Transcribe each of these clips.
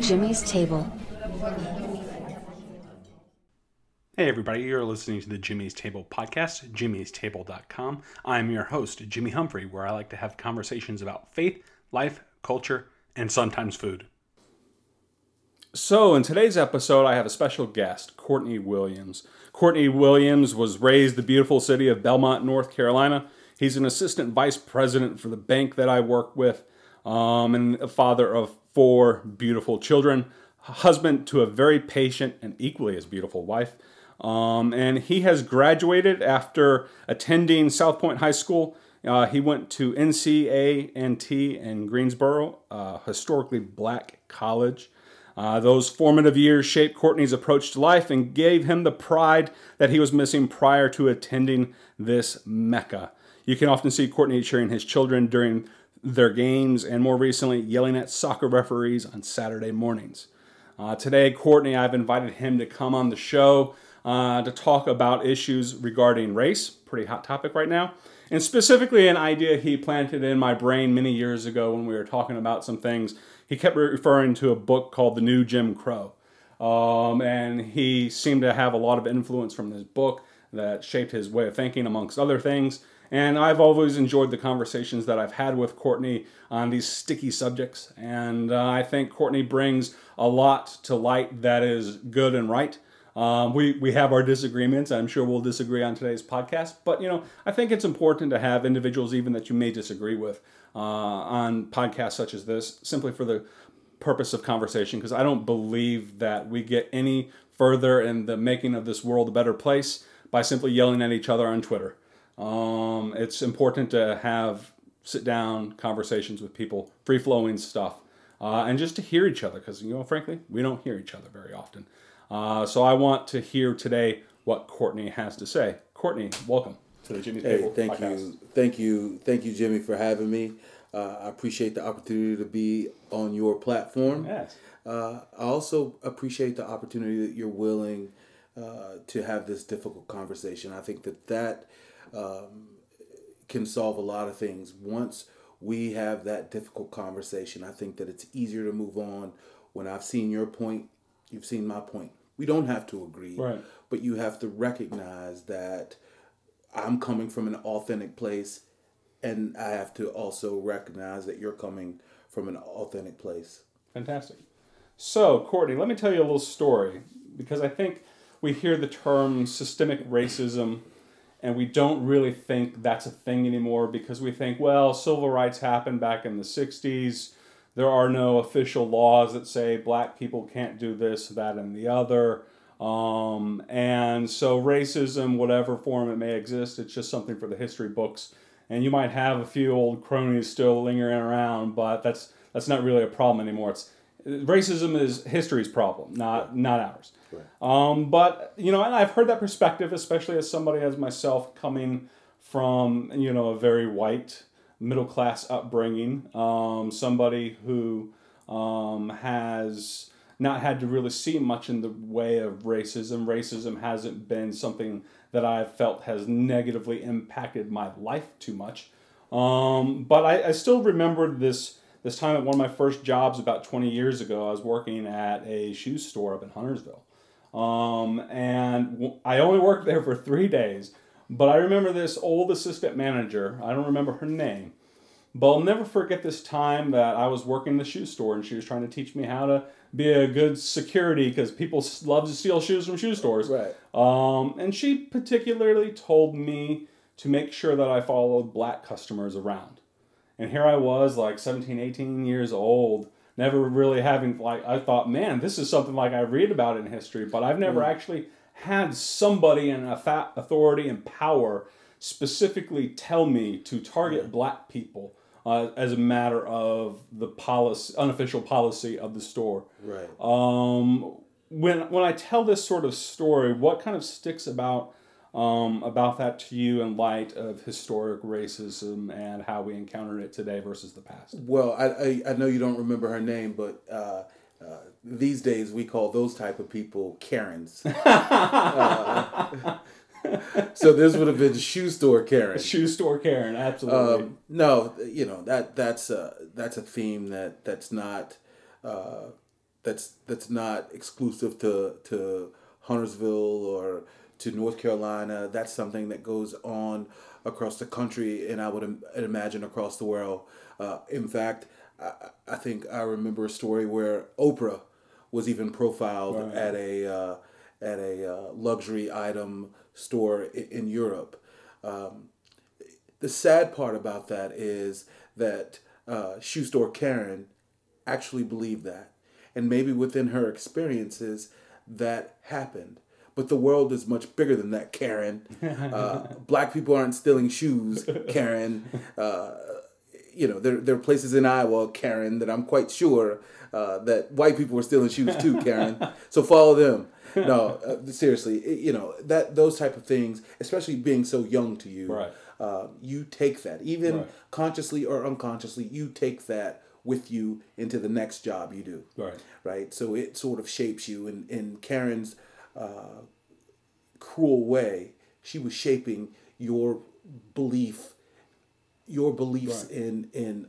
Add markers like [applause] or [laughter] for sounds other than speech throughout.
Jimmy's Table. Hey, everybody, you're listening to the Jimmy's Table podcast, jimmy'stable.com. I'm your host, Jimmy Humphrey, where I like to have conversations about faith, life, culture, and sometimes food. So, in today's episode, I have a special guest, Courtney Williams. Courtney Williams was raised in the beautiful city of Belmont, North Carolina. He's an assistant vice president for the bank that I work with, um, and a father of four beautiful children, husband to a very patient and equally as beautiful wife. Um, and he has graduated after attending South Point High School. Uh, he went to NCA&T in Greensboro, a historically black college. Uh, those formative years shaped Courtney's approach to life and gave him the pride that he was missing prior to attending this Mecca. You can often see Courtney cheering his children during their games and more recently yelling at soccer referees on Saturday mornings. Uh, today, Courtney, I've invited him to come on the show uh, to talk about issues regarding race, pretty hot topic right now, and specifically an idea he planted in my brain many years ago when we were talking about some things. He kept referring to a book called The New Jim Crow. Um, and he seemed to have a lot of influence from this book that shaped his way of thinking, amongst other things. And I've always enjoyed the conversations that I've had with Courtney on these sticky subjects. And uh, I think Courtney brings a lot to light that is good and right. Um, we, we have our disagreements. I'm sure we'll disagree on today's podcast. But, you know, I think it's important to have individuals, even that you may disagree with, uh, on podcasts such as this, simply for the purpose of conversation, because I don't believe that we get any further in the making of this world a better place by simply yelling at each other on Twitter. Um, it's important to have sit down conversations with people, free flowing stuff, uh, and just to hear each other, because, you know, frankly, we don't hear each other very often. Uh, so I want to hear today what Courtney has to say. Courtney, welcome to the Jimmy Hey, Table thank podcast. you, thank you, thank you, Jimmy, for having me. Uh, I appreciate the opportunity to be on your platform. Yes. Uh, I also appreciate the opportunity that you're willing uh, to have this difficult conversation. I think that that um, can solve a lot of things. Once we have that difficult conversation, I think that it's easier to move on. When I've seen your point, you've seen my point. We don't have to agree, Right. but you have to recognize that I'm coming from an authentic place, and I have to also recognize that you're coming from an authentic place. Fantastic. So, Courtney, let me tell you a little story because I think we hear the term systemic racism and we don't really think that's a thing anymore because we think, well, civil rights happened back in the 60s. There are no official laws that say black people can't do this, that, and the other. Um, and so, racism, whatever form it may exist, it's just something for the history books. And you might have a few old cronies still lingering around, but that's that's not really a problem anymore. It's racism is history's problem, not not ours. Um, but you know, and I've heard that perspective, especially as somebody as myself coming from you know a very white middle class upbringing, um, somebody who um, has not had to really see much in the way of racism. Racism hasn't been something that I've felt has negatively impacted my life too much. Um, but I, I still remember this this time at one of my first jobs about 20 years ago. I was working at a shoe store up in Huntersville. Um, and w- I only worked there for three days. But I remember this old assistant manager, I don't remember her name, but I'll never forget this time that I was working in the shoe store and she was trying to teach me how to be a good security because people s- love to steal shoes from shoe stores. Right. Um, and she particularly told me to make sure that I followed black customers around. And here I was, like 17, 18 years old, never really having, like, I thought, man, this is something like I read about in history, but I've never actually had somebody in a fa- authority and power specifically tell me to target black people uh, as a matter of the policy, unofficial policy of the store. Right. Um, when when I tell this sort of story, what kind of sticks about um, about that to you in light of historic racism and how we encounter it today versus the past? Well, I, I, I know you don't remember her name, but uh, uh, these days we call those type of people Karens. [laughs] Uh, so this would have been shoe store Karen. Shoe store Karen, absolutely. Um, no, you know that that's a that's a theme that that's not uh, that's that's not exclusive to to Huntersville or to North Carolina. That's something that goes on across the country, and I would Im- imagine across the world. Uh, in fact, I, I think I remember a story where Oprah was even profiled Right. at a uh, at a uh, luxury item store in, in Europe. Um, the sad part about that is that uh, shoe store Karen actually believed that, and maybe within her experiences that happened. But the world is much bigger than that, Karen. [laughs] Uh, black people aren't stealing shoes, Karen. [laughs] Uh, you know, there, there are places in Iowa, Karen, that I'm quite sure uh, that white people are stealing shoes too, Karen. [laughs] so follow them. No, uh, seriously, it- you know that those type of things, especially being so young to you, Right. uh, you take that, even Right. consciously or unconsciously, you take that with you into the next job you do Right. right? So it sort of shapes you. And in Karen's uh, cruel way, she was shaping your belief, your beliefs Right. in in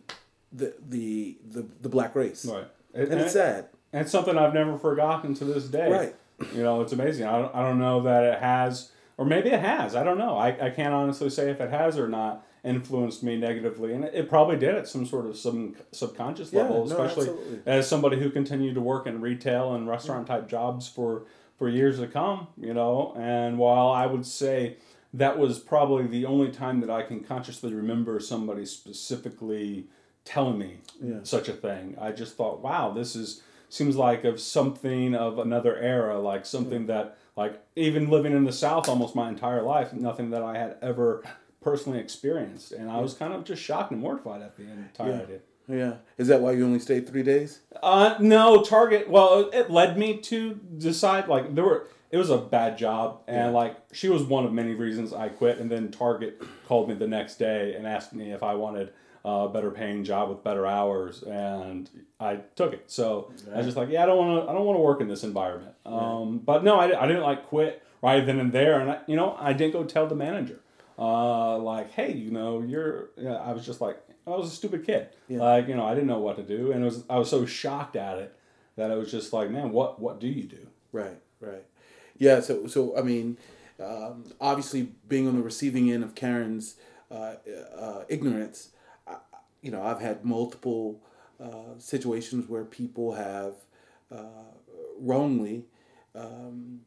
the the the, the black race, Right. and it's sad, And it's something I've never forgotten to this day. Right. You know, it's amazing. I don't, I don't know that it has, or maybe it has. I don't know. I, I can't honestly say if it has or not influenced me negatively. And it, probably did at some sort of some subconscious Yeah, level, no, especially absolutely. as somebody who continued to work in retail and restaurant type jobs for, for years to come, you know. And while I would say that was probably the only time that I can consciously remember somebody specifically telling me Yeah. such a thing. I just thought, wow, this is seems like of something of another era, like something that like even living in the South almost my entire life, nothing that I had ever personally experienced, and I was kind of just shocked and mortified at the entirety. yeah. Is that why you only stayed three days? Uh, no, Target. Well, it led me to decide like there were. It was a bad job, and like she was one of many reasons I quit. And then Target called me the next day and asked me if I wanted a better paying job with better hours, and I took it. So I was just like, yeah, I don't want to. I don't want to work in this environment. Um, but no, I, I didn't like quit right then and there, and I, you know I didn't go tell the manager. Uh, like, hey, you know, you're. Yeah, I was just like, I was a stupid kid. Like, you know, I didn't know what to do, and it was. I was so shocked at it that I was just like, man, what what do you do? Right, right. Yeah, so so I mean, um, obviously being on the receiving end of Karen's uh, uh, ignorance, I, you know, I've had multiple uh, situations where people have uh, wrongly um,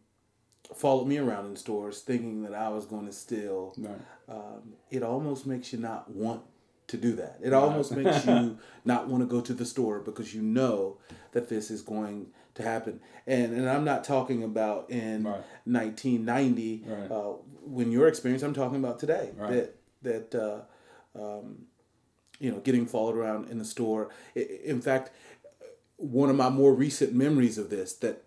followed me around in stores thinking that I was going to steal. Right. Um, it almost makes you not want to do that. It almost makes you [laughs] not want to go to the store because you know that this is going to happen. And and I'm not talking about in Right. 1990 Right. uh, when your experience. I'm talking about today. Right. That that uh, um, you know getting followed around in the store. In fact, one of my more recent memories of this that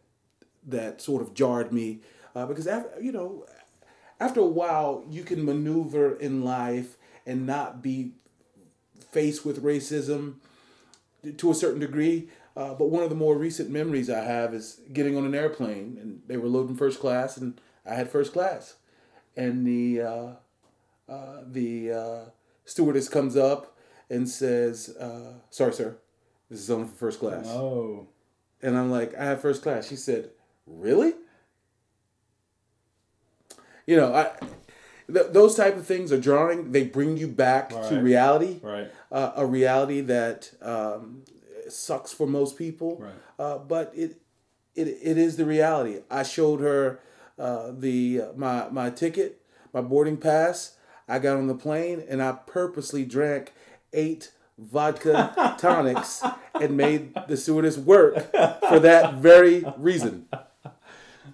that sort of jarred me uh, because after you know after a while you can maneuver in life and not be faced with racism to a certain degree. Uh, but one of the more recent memories I have is getting on an airplane and they were loading first class and I had first class, and the uh, uh, the uh, stewardess comes up and says, uh, "Sorry, sir, this is only for first class." Oh, And I'm like, I have first class. She said, Really? You know, I th- those type of things are drawing. They bring you back to reality, right, uh, a reality that um, sucks for most people. Right. Uh, but it, it it is the reality. I showed her uh, the my my ticket, my boarding pass. I got on the plane and I purposely drank eight vodka [laughs] tonics and made the stewardess work for that very reason.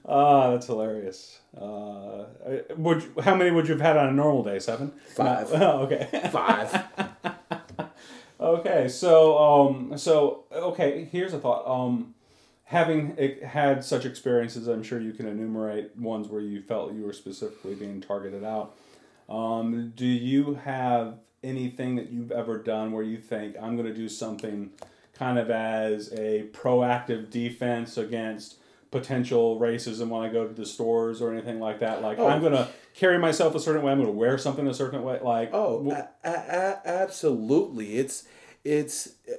Ah, that's hilarious. Uh, would you, how many would you have had on a normal day? Seven. Five. [laughs] Oh, okay. Five. [laughs] Okay, so um, so okay, here's a thought. Um, having had such experiences, I'm sure you can enumerate ones where you felt you were specifically being targeted out. Um, do you have anything that you've ever done where you think I'm going to do something kind of as a proactive defense against potential racism when I go to the stores or anything like that? Like I'm going to carry myself a certain way. I'm to wear something a certain way. Like Oh, a- a- a- absolutely. It's it's uh,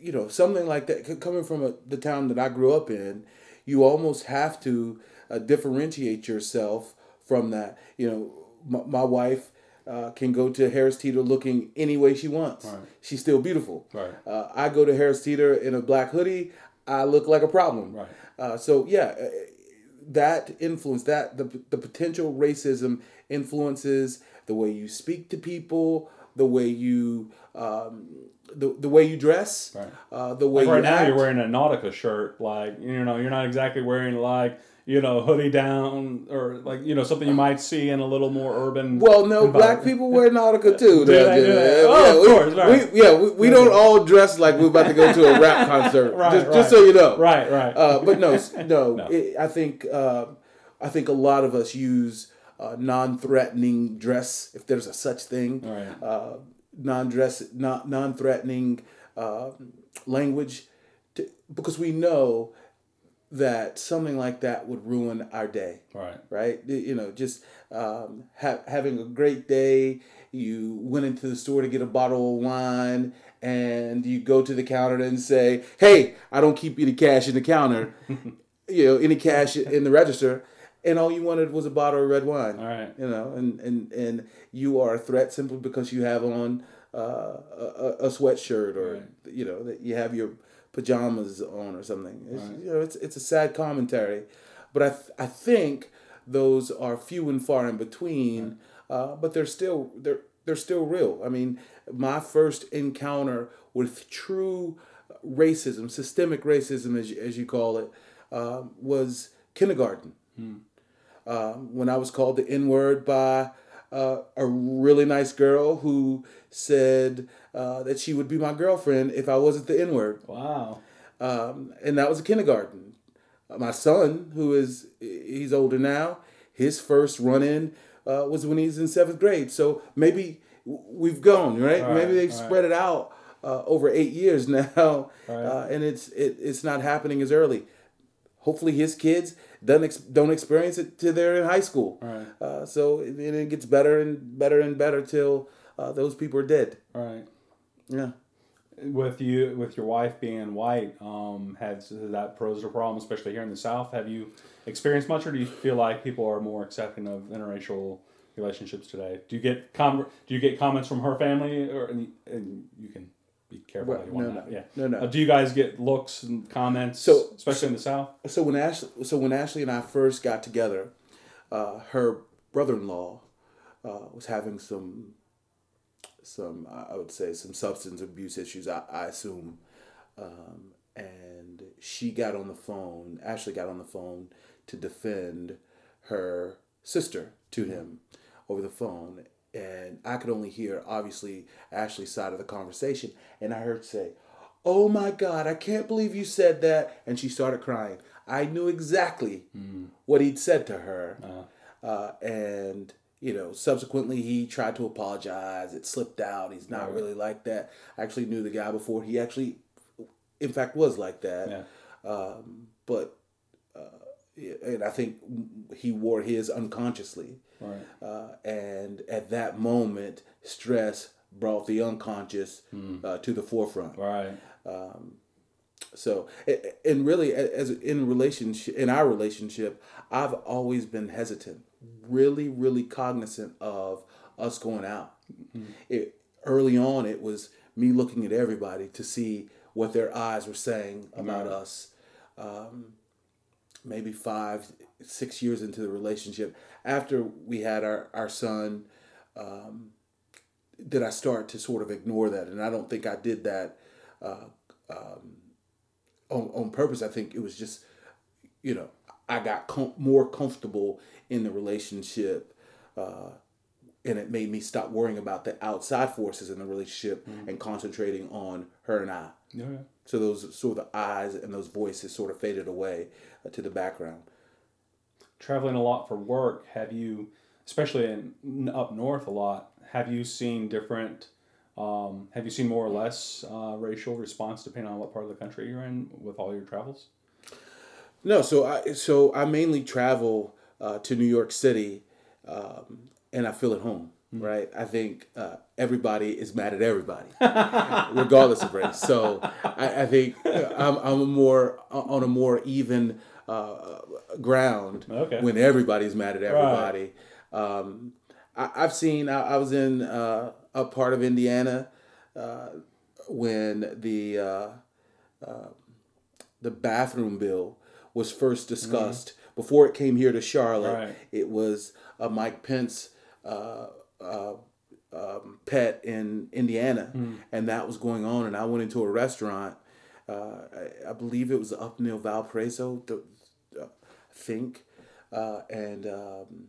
you know something like that coming from a, the town that I grew up in. You almost have to uh, differentiate yourself from that. You know, m- my wife. Uh, can go to Harris Teeter looking any way she wants. Right. She's still beautiful. Right. Uh, I go to Harris Teeter in a black hoodie. I look like a problem. Right. Uh, so yeah, uh, that influence, that the the potential racism influences the way you speak to people, the way you um, the, the way you dress, Right. uh, the way Like right you now, act. you're wearing a Nautica shirt. Like you know, you're not exactly wearing like you know hoodie down or like you know something you might see in a little more urban. well, no, black people wear Nautica too. [laughs] Do they do that? Oh, of we, course, right. we, yeah, we, we don't all dress like we're about to go to a rap [laughs] concert. Right, just, right. just so you know. Right, right. Uh, but no, [laughs] no. No. It, I think uh, I think a lot of us use uh, non-threatening dress, if there's a such thing. Right. Uh, non-dress, non non-threatening uh, language, to, because we know that something like that would ruin our day right. right? You know, just um, ha- having a great day. You went into the store to get a bottle of wine, and you go to the counter and say, "Hey, I don't keep any cash in the counter, [laughs] you know, any cash in the register." And all you wanted was a bottle of red wine. All right. You know, and and and you are a threat simply because you have on uh, a, a sweatshirt or Right. you know that you have your pajamas on or something. It's, You know, it's it's a sad commentary, but I th- I think those are few and far in between. Uh, but they're still they're they're still real. I mean, my first encounter with true racism, systemic racism, as you, as you call it, uh, was kindergarten um, when I was called the N word by uh, a really nice girl who said uh, that she would be my girlfriend if I wasn't the N word. Wow. Um, and that was a kindergarten. Uh, my son, who is he's older now, his first run in uh, was when he's in seventh grade. So maybe we've gone right. Right, maybe they've right. spread it out uh, over eight years [laughs] now, Right. uh, and it's it, it's not happening as early. Hopefully, his kids don't ex- don't experience it till they're in high school. Right. Uh, so it, it gets better and better and better till uh, those people are dead. Right. Yeah. With you, with your wife being white, um, has that posed a problem, especially here in the South? Have you experienced much, or do you feel like people are more accepting of interracial relationships today? Do you get com- Do you get comments from her family, or and, and you can be careful Well, how you want no, that? Yeah. no, no. Uh, do you guys get looks and comments, So- especially in the South? so when Ashley, so when Ashley and I first got together, uh, her brother-in-law uh, was having some, some I would say some substance abuse issues. I, I assume, um, and she got on the phone. Ashley got on the phone to defend her sister to him over the phone, and I could only hear obviously Ashley's side of the conversation, and I heard say. Oh my God, I can't believe you said that. And she started crying. I knew exactly what he'd said to her. Uh, and, you know, subsequently he tried to apologize. It slipped out. He's not really like that. I actually knew the guy before. He actually, in fact, was like that. Yeah. Um, but, uh, and I think he wore his unconsciously. Right. Uh, and at that moment, stress brought the unconscious uh, to the forefront. Right. Um, So, and really, as in relationship, in our relationship, I've always been hesitant, really, really cognizant of us going out. It, early on, it was me looking at everybody to see what their eyes were saying about us. Um, maybe five, six years into the relationship, after we had our our son, um, did I start to sort of ignore that? And I don't think I did that on, on purpose. I think it was just, you know, I got com- more comfortable in the relationship, uh, and it made me stop worrying about the outside forces in the relationship and concentrating on her and I. Yeah. yeah. So those sort of the eyes and those voices sort of faded away uh, to the background. Traveling a lot for work, have you, especially in up north a lot, have you seen different? Um, have you seen more or less uh, racial response depending on what part of the country you're in with all your travels? No, so I so I mainly travel uh, to New York City, um, and I feel at home. right? I think uh, everybody is mad at everybody, [laughs] regardless of race. So I, I think uh, I'm, I'm a more on a more even uh, ground Okay. when everybody's mad at everybody. Um, I, I've seen. I, I was in uh, a part of Indiana uh, when the uh, uh, the bathroom bill was first discussed before it came here to Charlotte. Right. It was a Mike Pence uh, uh, um, pet in Indiana, and that was going on. And I went into a restaurant. Uh, I, I believe it was up near Valparaiso, the, think, uh, and um,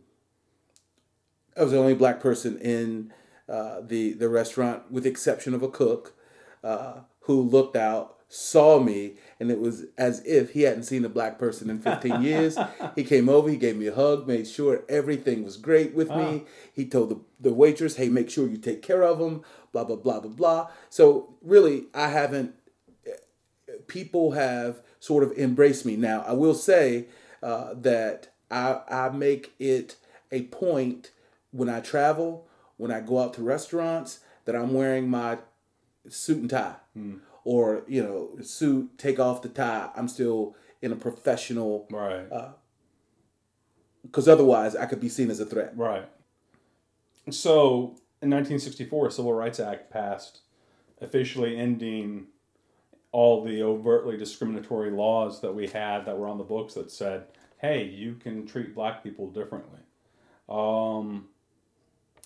I was the only black person in uh, the the restaurant, with the exception of a cook, uh, who looked out, saw me, and it was as if he hadn't seen a black person in 15 [laughs] years. he came over, he gave me a hug, made sure everything was great with me. He told the, the waitress, "Hey, make sure you take care of him." Blah blah blah blah blah. So really, I haven't people have sort of embraced me. Now, I will say uh, that I, I make it a point when I travel, when I go out to restaurants, that I'm wearing my suit and tie. Or, you know, suit, take off the tie. I'm still in a professional, Right. because otherwise I could be seen as a threat. Right. So, in 1964, a Civil Rights Act passed, officially ending all the overtly discriminatory laws that we had that were on the books that said, "Hey, you can treat black people differently." Um,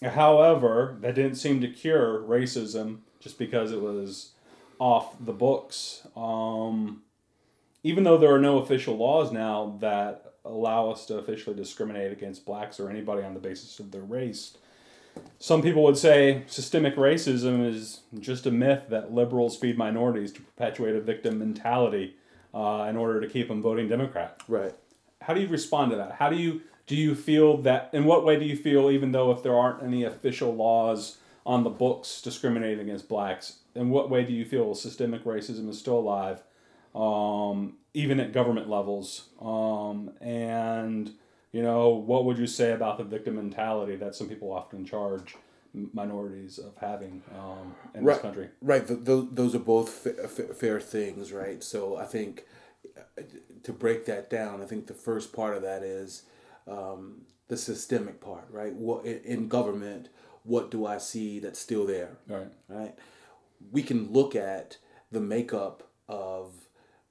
however, that didn't seem to cure racism just because it was off the books. Um, even though there are no official laws now that allow us to officially discriminate against blacks or anybody on the basis of their race, some people would say systemic racism is just a myth that liberals feed minorities to perpetuate a victim mentality uh, in order to keep them voting Democrat. Right. How do you respond to that? How do you do you feel that? In what way do you feel, even though if there aren't any official laws on the books discriminating against blacks, in what way do you feel systemic racism is still alive, um, even at government levels? Um, and you know, what would you say about the victim mentality that some people often charge minorities of having um, in this country? Right. Th- th- those are both fa- fa- fair things, right? So I think uh, to break that down, I think the first part of that is um, the systemic part, right? What in- in government, what do I see that's still there, All right. right? We can look at the makeup of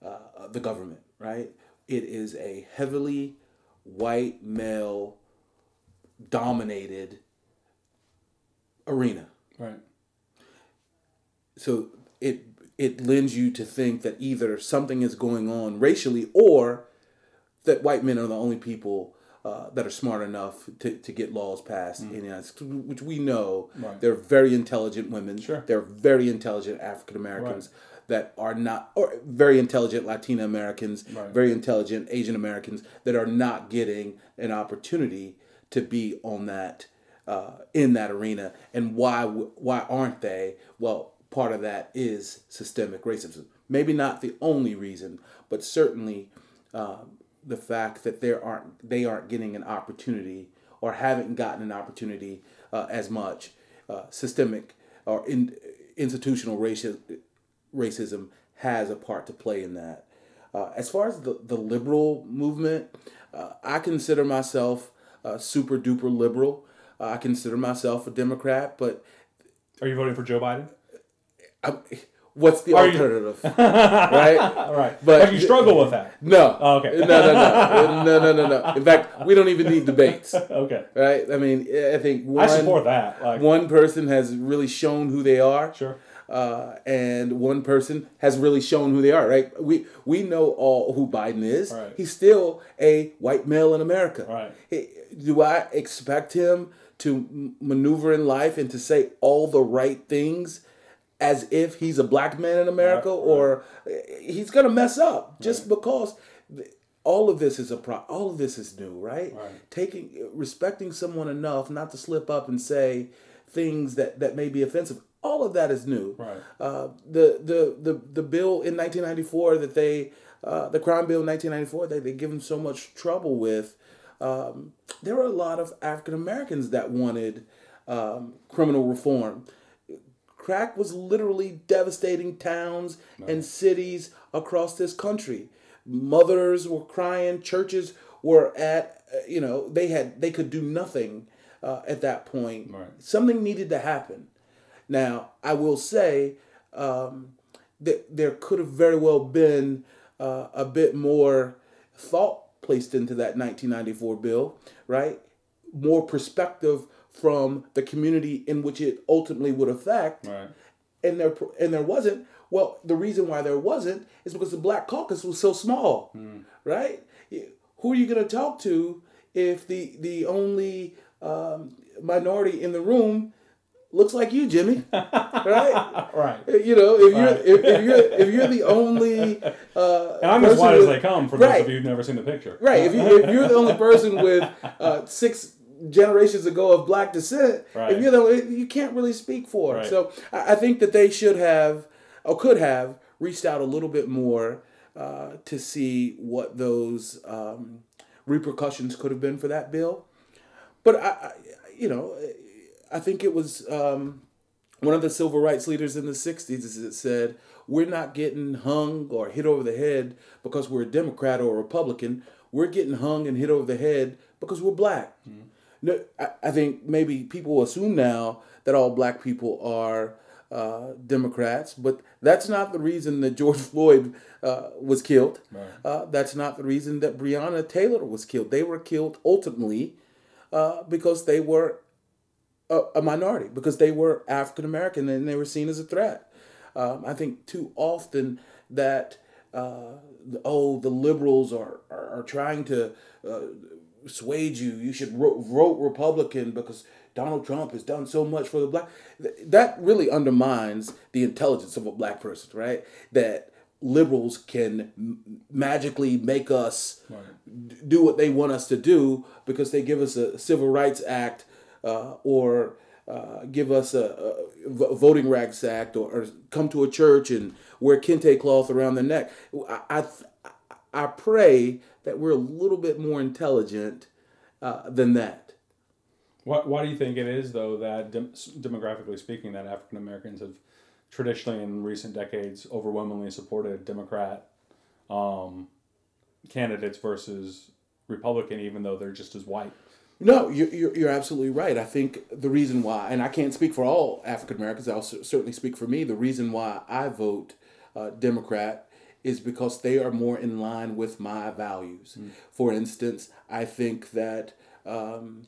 uh, the government, right? It is a heavily white male dominated arena Right. so it it lends you to think that either something is going on racially or that white men are the only people uh, that are smart enough to, to get laws passed in the United States, which we know Mm. Right. they're very intelligent women. Sure. They're very intelligent African Americans that are not, or very intelligent Latina Americans, Right. very intelligent Asian Americans that are not getting an opportunity to be on that uh, in that arena. And why why aren't they? Well, part of that is systemic racism. Maybe not the only reason, but certainly um, the fact that there aren't they aren't getting an opportunity or haven't gotten an opportunity uh, as much. Uh, systemic or in, institutional raci- racism has a part to play in that. Uh, as far as the, the liberal movement, uh, I consider myself uh, super duper liberal. Uh, I consider myself a Democrat, but Are you voting for Joe Biden? I, what's the Are you- alternative, [laughs] right? All right. But- But you struggle with that. No. Oh, okay. No, no, no, [laughs] no, no, no, no. In fact, we don't even need debates, [laughs] Okay. right? I mean, I think one I support that. Like, one person has really shown who they are. sure. Uh, and one person has really shown who they are. Right? We we know all who Biden is. Right. He's still a white male in America. Right. Do I expect him to maneuver in life and to say all the right things? As if he's a black man in America, Right, right. or he's gonna mess up just because th- all of this is a pro. All of this is new, right? Right. Taking respecting someone enough not to slip up and say things that that may be offensive. All of that is new. Right. Uh, the, the the the bill in 1994 that they uh, the crime bill in 1994 that they give them so much trouble with. Um, there were a lot of African Americans that wanted um, criminal reform. Crack was literally devastating towns and cities across this country. Mothers were crying. Churches were at uh, you know they had they could do nothing uh, at that point. Right. Something needed to happen. Now I will say um, that there could have very well been uh, a bit more thought placed into that 1994 bill, right? More perspective from the community in which it ultimately would affect Right. and there and there wasn't. Well, the reason why there wasn't is because the Black Caucus was so small, right? Who are you going to talk to if the the only um, minority in the room looks like you, Jimmy? right? [laughs] Right. You know, if you're Right. if, if you're if you're the only [laughs] uh, And I'm as white as they come for Right. those of you who've never seen the picture. Right. If, you, if you're the only person with uh, six generations ago of black descent, Right. if you're the only, you can't really speak for. Right. So I, I think that they should have or could have reached out a little bit more uh, to see what those um, repercussions could have been for that bill. But I, I you know, I think it was um, one of the civil rights leaders in the 60s that said, We're not getting hung or hit over the head because we're a Democrat or a Republican. We're getting hung and hit over the head because we're black. No, I, I think maybe people assume now that all black people are uh, Democrats, but that's not the reason that George [laughs] Floyd uh, was killed. Right. Uh, that's not the reason that Breonna Taylor was killed. They were killed ultimately uh, because they were a, a minority, because they were African American and they were seen as a threat. Um, I think too often that uh, the- oh the liberals are are, are trying to uh, persuade you you should ro- vote Republican because Donald Trump has done so much for the black. That really undermines the intelligence of a black person, right? That liberals can m- magically make us d- do what they want us to do because they give us a civil rights act or uh, give us a voting rights act or, or come to a church and wear kente cloth around their neck. I, I, I pray that we're a little bit more intelligent uh, than that. Why, why do you think it is, though, that dem- demographically speaking, that African Americans have traditionally in recent decades overwhelmingly supported Democrat um, candidates versus Republican, even though they're just as white? No, you're, you're, you're absolutely right. I think the reason why, and I can't speak for all African Americans, I'll certainly speak for me, the reason why I vote uh, Democrat is because they are more in line with my values. For instance, I think that um,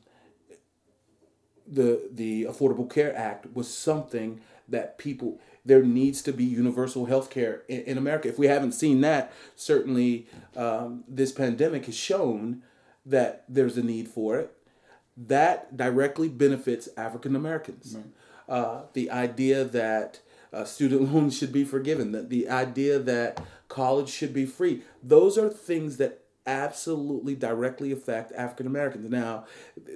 the the Affordable Care Act was something that people there needs to be universal health care in, in America. If we haven't seen that, certainly um, this pandemic has shown that there's a need for it. That directly benefits African Americans. Uh, the idea that uh, student [laughs] loans should be forgiven, that the idea that college should be free, those are things that absolutely directly affect African Americans. Now,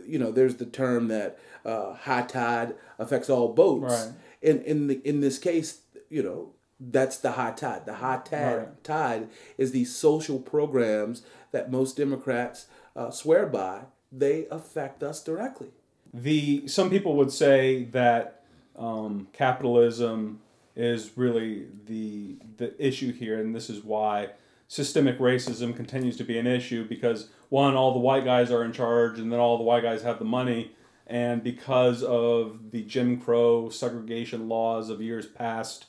you know, there's the term that uh, high tide affects all boats. Right. In in the in this case, you know, that's the high tide. The high tide Right. tide is these social programs that most Democrats uh, swear by. They affect us directly. The some people would say that um, capitalism is really the the issue here, and this is why systemic racism continues to be an issue because one, all the white guys are in charge, and then all the white guys have the money, and because of the Jim Crow segregation laws of years past,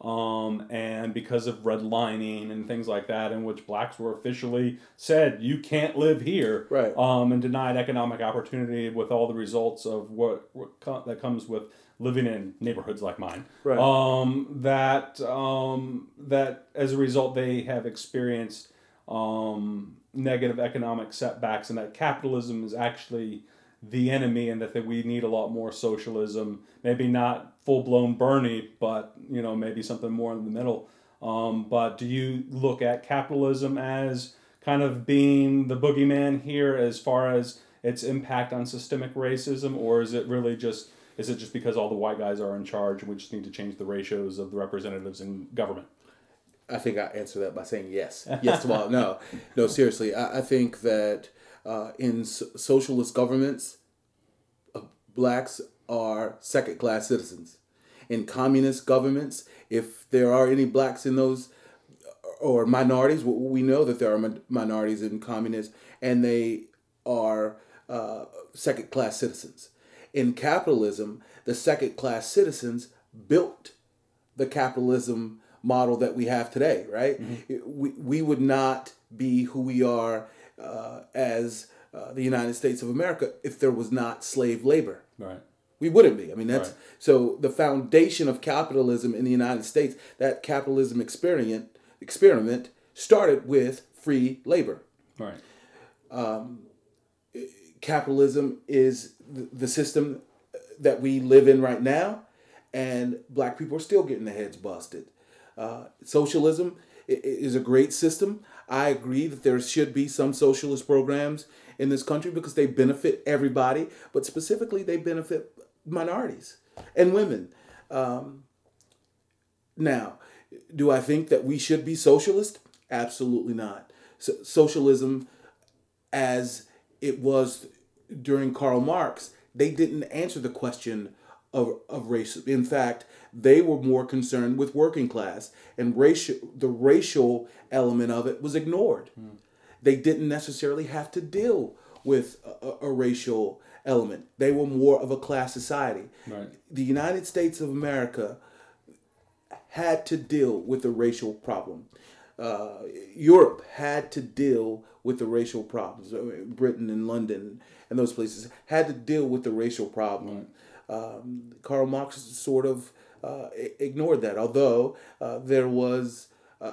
um, and because of redlining and things like that, in which blacks were officially said you can't live here, Right. um, and denied economic opportunity with all the results of what, what co- that comes with living in neighborhoods like mine. Right. Um, that um, that as a result they have experienced um, negative economic setbacks, and that capitalism is actually the enemy, and that, that we need a lot more socialism. Maybe not full blown Bernie, but you know maybe something more in the middle. Um, but do you look at capitalism as kind of being the boogeyman here as far as its impact on systemic racism, or is it really just is it just because all the white guys are in charge and we just need to change the ratios of the representatives in government? I think I answer that by saying yes. Yes to all. No, no, seriously. I, I think that uh, in so- socialist governments, uh, blacks are second class citizens. In communist governments, if there are any blacks in those or minorities, we know that there are minorities in communists, and they are uh, second class citizens. In capitalism, the second class citizens built the capitalism model that we have today, right? Mm-hmm. We, we would not be who we are uh, as uh, the United States of America if there was not slave labor. Right. We wouldn't be. I mean, that's right. so the foundation of capitalism in the United States. That capitalism experiment experiment started with free labor. Right. Um, capitalism is the system that we live in right now, and black people are still getting their heads busted. Uh, socialism is a great system. I agree that there should be some socialist programs in this country because they benefit everybody, but specifically they benefit minorities and women. Um, now, do I think that we should be socialist? Absolutely not. So, socialism, as it was during Karl Marx, they didn't answer the question of, of race. In fact, they were more concerned with working class, and racial the racial element of it was ignored. Mm. They didn't necessarily have to deal with a, a, racial element. They were more of a class society. Right. The United States of America had to deal with the racial problem. Uh, Europe had to deal with the racial problems. Britain and London and those places had to deal with the racial problem. Right. Um, Karl Marx sort of uh, ignored that, although uh, there was uh,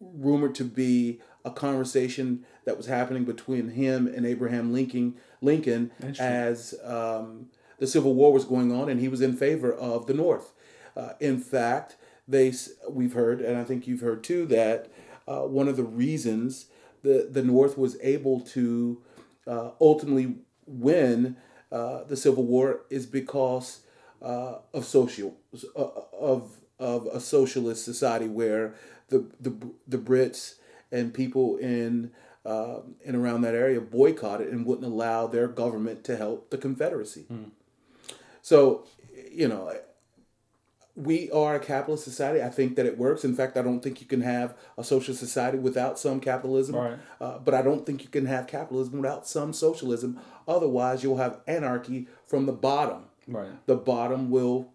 rumored to be a conversation that was happening between him and Abraham Lincoln, Lincoln as um, the Civil War was going on, and he was in favor of the North. Uh, in fact, they we've heard, and I think you've heard too, that uh, one of the reasons the the North was able to uh, ultimately win uh, the Civil War is because uh, of social uh, of of a socialist society where the the the Brits and people in uh, and around that area boycotted and wouldn't allow their government to help the Confederacy. Mm. So, you know, we are a capitalist society. I think that it works. In fact, I don't think you can have a social society without some capitalism. Right. Uh, but I don't think you can have capitalism without some socialism. Otherwise, you'll have anarchy from the bottom. Right. The bottom will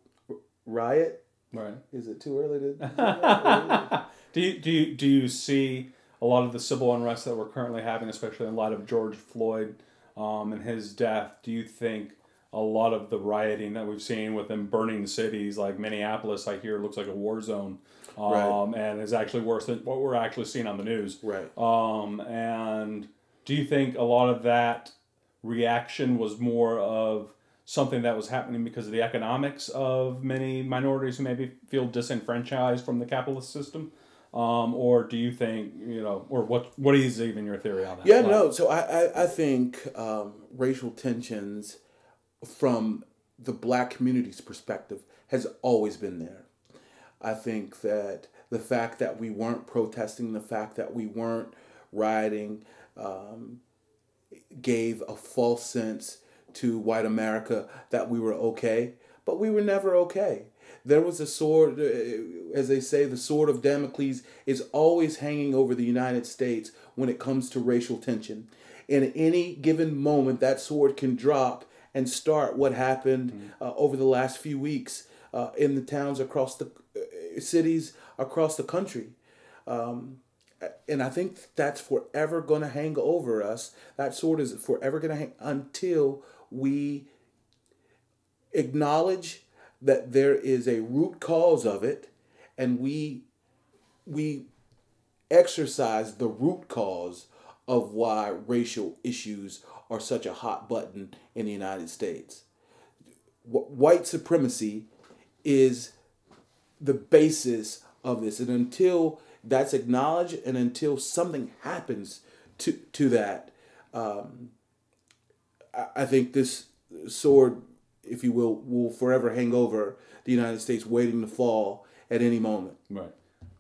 riot. Right. Is it too early to? [laughs] do you do you do you see a lot of the civil unrest that we're currently having, especially in light of George Floyd um, and his death? Do you think a lot of the rioting that we've seen with them burning cities like Minneapolis, I hear looks like a war zone. Um, right. and is actually worse than what we're actually seeing on the news. Right. Um, and do you think a lot of that reaction was more of something that was happening because of the economics of many minorities who maybe feel disenfranchised from the capitalist system? Um, or do you think you know, or what? What is even your theory on that? Yeah, no. So I I, I think um, racial tensions from the black community's perspective has always been there. I think that the fact that we weren't protesting, the fact that we weren't rioting, um, gave a false sense to white America that we were okay, but we were never okay. There was a sword, uh, as they say, the sword of Damocles is always hanging over the United States when it comes to racial tension. In any given moment, that sword can drop and start what happened mm-hmm. uh, over the last few weeks uh, in the towns across the uh, cities across the country. Um, and I think that's forever going to hang over us. That sword is forever going to hang until we acknowledge that there is a root cause of it and we we exercise the root cause of why racial issues are such a hot button in the United States. White supremacy is the basis of this. And until that's acknowledged and until something happens to, to that, um, I, I think this sword, if you will, will forever hang over the United States, waiting to fall at any moment. Right.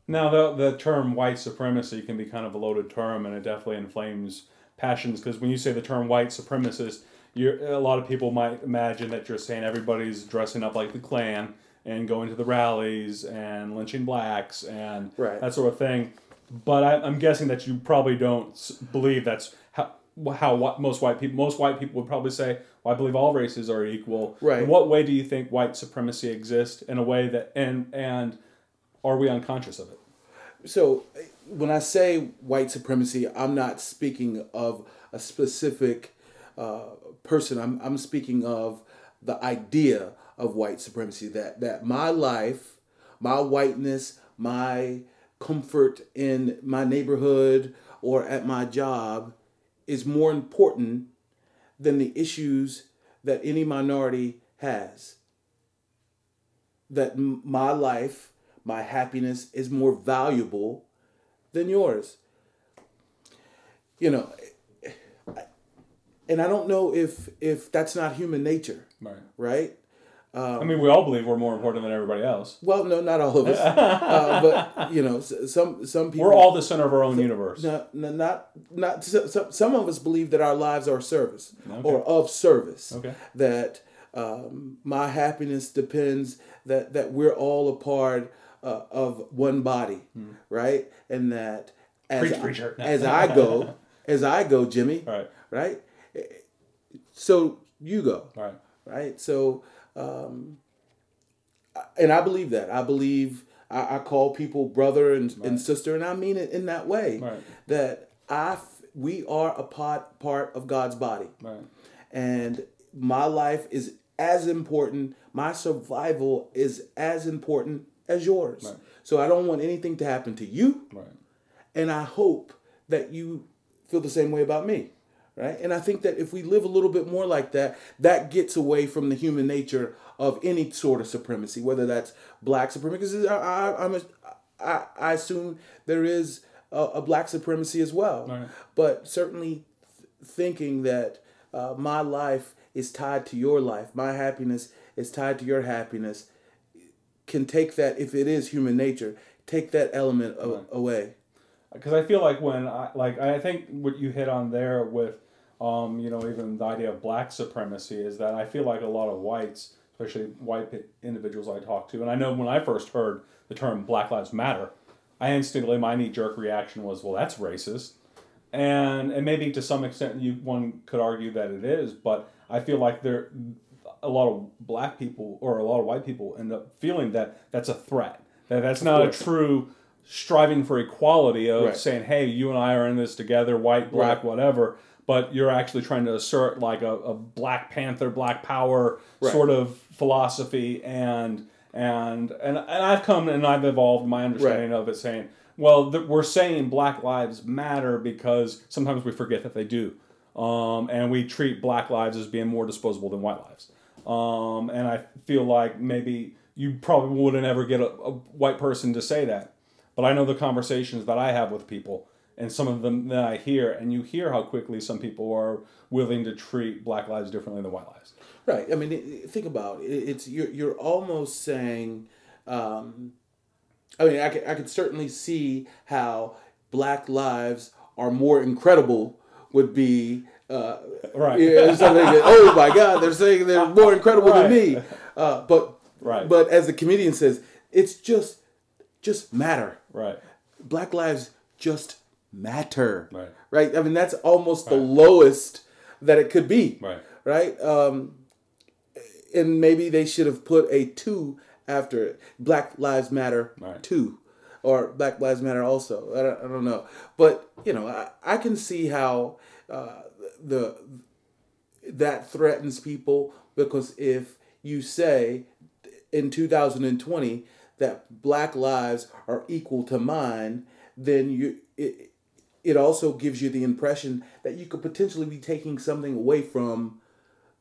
Now, the, the term white supremacy can be kind of a loaded term, and it definitely inflames passions because when you say the term white supremacist, you're, a lot of people might imagine that you're saying everybody's dressing up like the Klan and going to the rallies and lynching blacks and Right. that sort of thing. But I, I'm guessing that you probably don't believe that's how how what most white people most white people would probably say. Well, I believe all races are equal. Right. In what way do you think white supremacy exists in a way that and and are we unconscious of it? So when I say white supremacy, I'm not speaking of a specific uh, person. I'm, I'm speaking of the idea of white supremacy that that my life, my whiteness, my comfort in my neighborhood or at my job is more important than the issues that any minority has. That m- my life, my happiness is more valuable than yours. You know, and I don't know if if that's not human nature, Right. right? I mean, we all believe we're more important than everybody else. Well, no, not all of us, [laughs] uh, but you know, some some people. We're all the center of our own universe. No, no, not not some, some of us believe that our lives are service or of service. Okay. That um, my happiness depends that that we're all a part uh, of one body, right? And that as Preach, I, preacher. [laughs] as I go, as I go, Jimmy, Right. right? So you go Right. right? So, um, and I believe that. I believe I, I call people brother and, and sister, and I mean it in that way. Right. That I, f- we are a part part of God's body, Right. and my life is as important. My survival is as important as yours. Right. So I don't want anything to happen to you, Right. and I hope that you feel the same way about me. Right. And I think that if we live a little bit more like that, that gets away from the human nature of any sort of supremacy, whether that's black supremacy. Because I, I, I'm a, I, I assume there is a, a black supremacy as well. Right. But certainly th- thinking that uh, my life is tied to your life, my happiness is tied to your happiness, can take that, if it is human nature, take that element a- away. because I feel like when I like I think what you hit on there with um, you know even the idea of black supremacy is that I feel like a lot of whites, especially white individuals I talk to, and I know when I first heard the term Black Lives Matter, I instantly my knee jerk reaction was well that's racist, and and maybe to some extent you one could argue that it is, but I feel like there a lot of black people or a lot of white people end up feeling that that's a threat. That that's not a true striving for equality of Right. saying, "Hey, you and I are in this together, white, black, Right. whatever." But you're actually trying to assert like a, a Black Panther, Black Power Right. sort of philosophy, and and and and I've come and I've evolved my understanding of it, saying, "Well, th- we're saying Black Lives Matter because sometimes we forget that they do." um, and we treat black lives as being more disposable than white lives. Um, and I feel like maybe you probably wouldn't ever get a, a white person to say that, but I know the conversations that I have with people, and some of them that I hear, and you hear how quickly some people are willing to treat black lives differently than white lives. Right. I mean, think about it. It's you're you're almost saying. Um, I mean, I could I could certainly see how Black lives are more incredible would be. Uh, Right. Yeah, something that, oh my God, they're saying they're more incredible than me. Uh, but Right. but as the comedian says, it's just just matter. Right. Black lives just matter. Right. Right. I mean, that's almost the lowest that it could be Right. right? Um, and maybe they should have put a two after it. Black Lives Matter Right. two, or Black Lives Matter also. I don't, I don't know, but you know, I, I can see how uh, the that threatens people because if you say in 2020 that black lives are equal to mine then you it, it also gives you the impression that you could potentially be taking something away from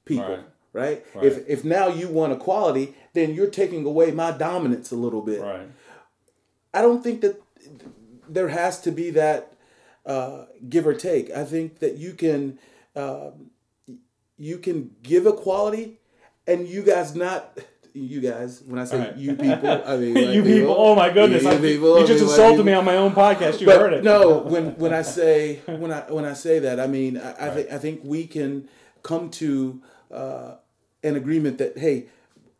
people Right. right, if if now you want equality then you're taking away my dominance a little bit Right. I don't think that there has to be that uh, give or take. I think that you can um, you can give equality, and you guys not you guys. When I say Right. you people, I mean [laughs] you white people. Oh my goodness! You, I- people, you I just mean insulted people. me on my own podcast. You heard it. no, when when I say when I when I say that, I mean I, I think I think we can come to uh, an agreement that hey,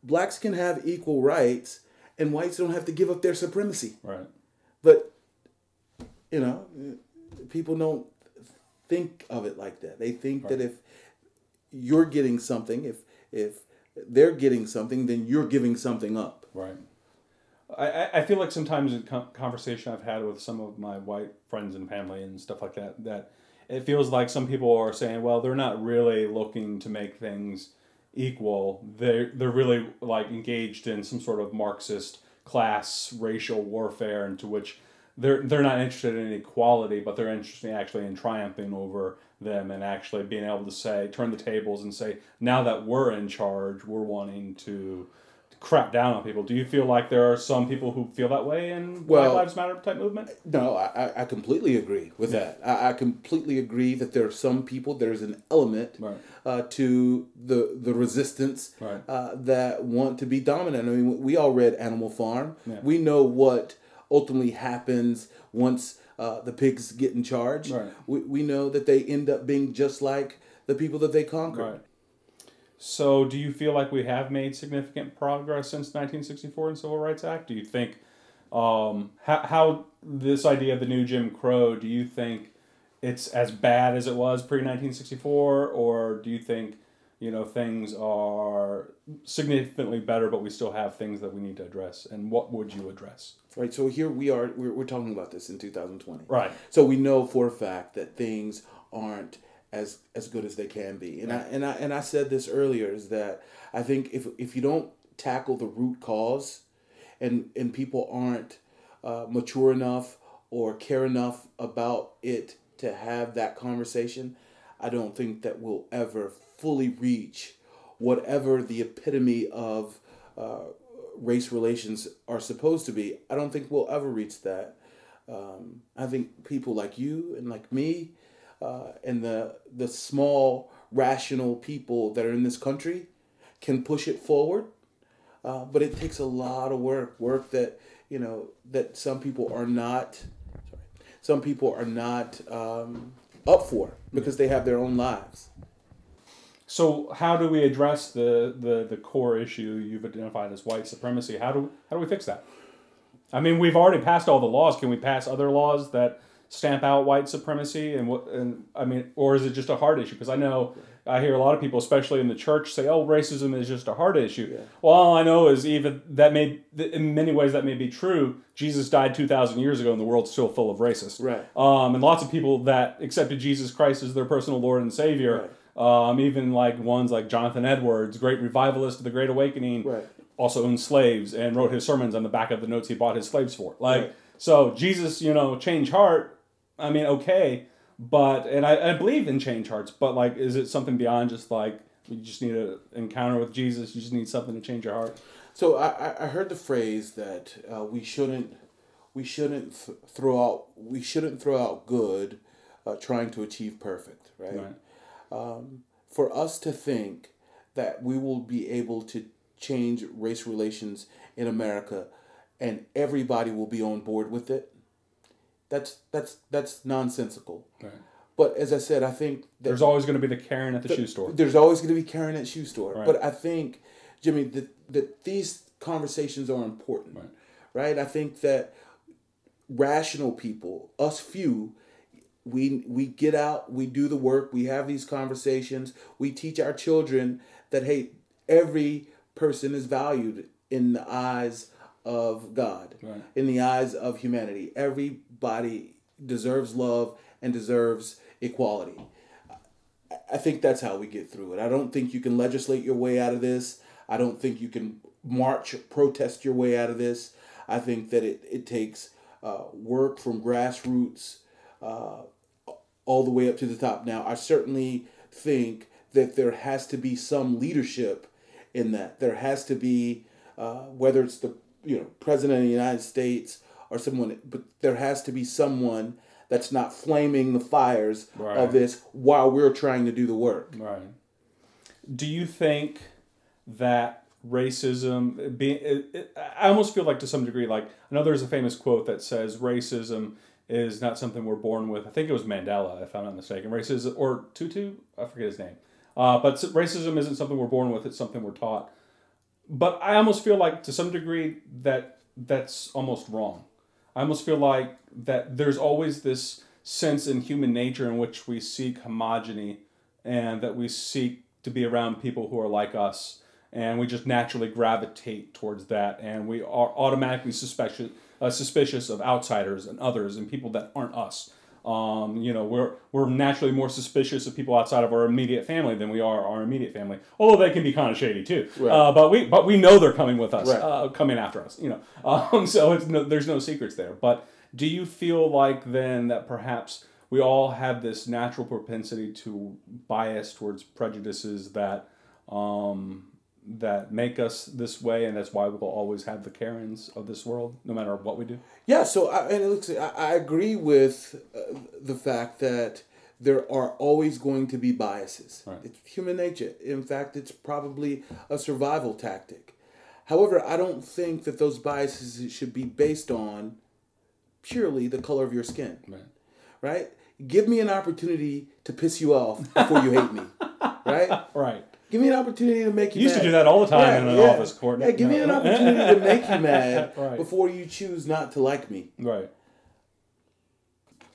blacks can have equal rights and whites don't have to give up their supremacy. Right. But you know, people don't think of it like that. They think right. that if you're getting something, if if they're getting something, then you're giving something up. Right. I, I feel like sometimes in conversation I've had with some of my white friends and family and stuff like that, that it feels like some people are saying, well, they're not really looking to make things equal. They're, they're really like engaged in some sort of Marxist class racial warfare into which they're they're not interested in equality, but they're interested actually in triumphing over them and actually being able to say turn the tables and say now that we're in charge, we're wanting to crap down on people. Do you feel like there are some people who feel that way in well, Black Lives Matter type movement? No, I, I completely agree with yeah. that. I, I, completely agree that there are some people. There's an element right. uh, to the the resistance right. uh, that want to be dominant. I mean, we all read Animal Farm. Yeah. We know what ultimately happens once uh, the pigs get in charge. Right. We, we know that they end up being just like the people that they conquer. Right. So, do you feel like we have made significant progress since 1964 and Civil Rights Act? Do you think um, how, how this idea of the new Jim Crow? Do you think it's as bad as it was pre 1964, or do you think you know things are significantly better, but we still have things that we need to address? And what would you address? Right. So here we are. We're, we're talking about this in 2020. Right. So we know for a fact that things aren't as as good as they can be. And I and I and I said this earlier is that I think if if you don't tackle the root cause, and and people aren't uh, mature enough or care enough about it to have that conversation, I don't think that we'll ever fully reach whatever the epitome of uh, race relations are supposed to be. I don't think we'll ever reach that. Um, I think people like you and like me uh, and the the small rational people that are in this country can push it forward. Uh, but it takes a lot of work, work that you know that some people are not. Sorry, some people are not um, up for because they have their own lives. So how do we address the, the, the core issue you've identified as white supremacy? How do how do we fix that? I mean, we've already passed all the laws. Can we pass other laws that stamp out white supremacy and what and I mean or is it just a hard issue because I know I hear a lot of people especially in the church say oh racism is just a hard issue. Yeah. Well all I know is even that may in many ways that may be true. Jesus died 2000 years ago and the world's still full of racists. Right. Um, and lots of people that accepted Jesus Christ as their personal lord and savior right. Um, even like ones like Jonathan Edwards, great revivalist of the Great Awakening, right. also owned slaves and wrote his sermons on the back of the notes he bought his slaves for. Like, right. so Jesus, you know, change heart I mean, okay, but and I, I believe in change hearts, but like, is it something beyond just like you just need an encounter with Jesus? You just need something to change your heart. So I, I heard the phrase that uh, we shouldn't we shouldn't th- throw out we shouldn't throw out good, uh, trying to achieve perfect, right? right. Um, for us to think that we will be able to change race relations in America, and everybody will be on board with it, that's that's that's nonsensical. Right. But as I said, I think there's always going to be the Karen at the, the shoe store. There's always going to be Karen at shoe store. Right. But I think, Jimmy, that that these conversations are important. Right. right. I think that rational people, us few, we we get out, we do the work, we have these conversations, we teach our children that hey, every person is valued in the eyes of God, right. in the eyes of humanity. Everybody deserves love and deserves equality. I think that's how we get through it. I don't think you can legislate your way out of this. I don't think you can march, protest your way out of this. I think that it, it takes uh, work from grassroots uh, all the way up to the top. Now, I certainly think that there has to be some leadership in that. There has to be, uh, whether it's the you know president of the United States or someone, but there has to be someone that's not flaming the fires right. of this while we're trying to do the work. Right. Do you think that racism being I almost feel like to some degree like I know there's a famous quote that says racism is not something we're born with. I think it was Mandela if I'm not mistaken. Racism or Tutu, I forget his name. Uh, but racism isn't something we're born with; it's something we're taught. But I almost feel like, to some degree, that that's almost wrong. I almost feel like that there's always this sense in human nature in which we seek homogeny and that we seek to be around people who are like us and we just naturally gravitate towards that and we are automatically suspicious uh, suspicious of outsiders and others and people that aren't us um, you know we're we're naturally more suspicious of people outside of our immediate family than we are our immediate family although they can be kind of shady too Right. uh, but we but we know they're coming with us Right. uh, coming after us you know [laughs] um, so it's no, there's no secrets there but do you feel like then that perhaps we all have this natural propensity to bias towards prejudices that um, that make us this way, and that's why we'll always have the Karens of this world, no matter what we do. Yeah, so I, and it looks, I, I agree with uh, the fact that there are always going to be biases. Right. It's human nature. In fact, it's probably a survival tactic. However, I don't think that those biases should be based on purely the color of your skin, Right. right? Give me an opportunity to piss you off before you hate me, [laughs] right? Right. Give me an opportunity to make you. You used to do that all the time in an office, Courtney. Yeah, give me an opportunity to make you [laughs] mad Right. before you choose not to like me. Right.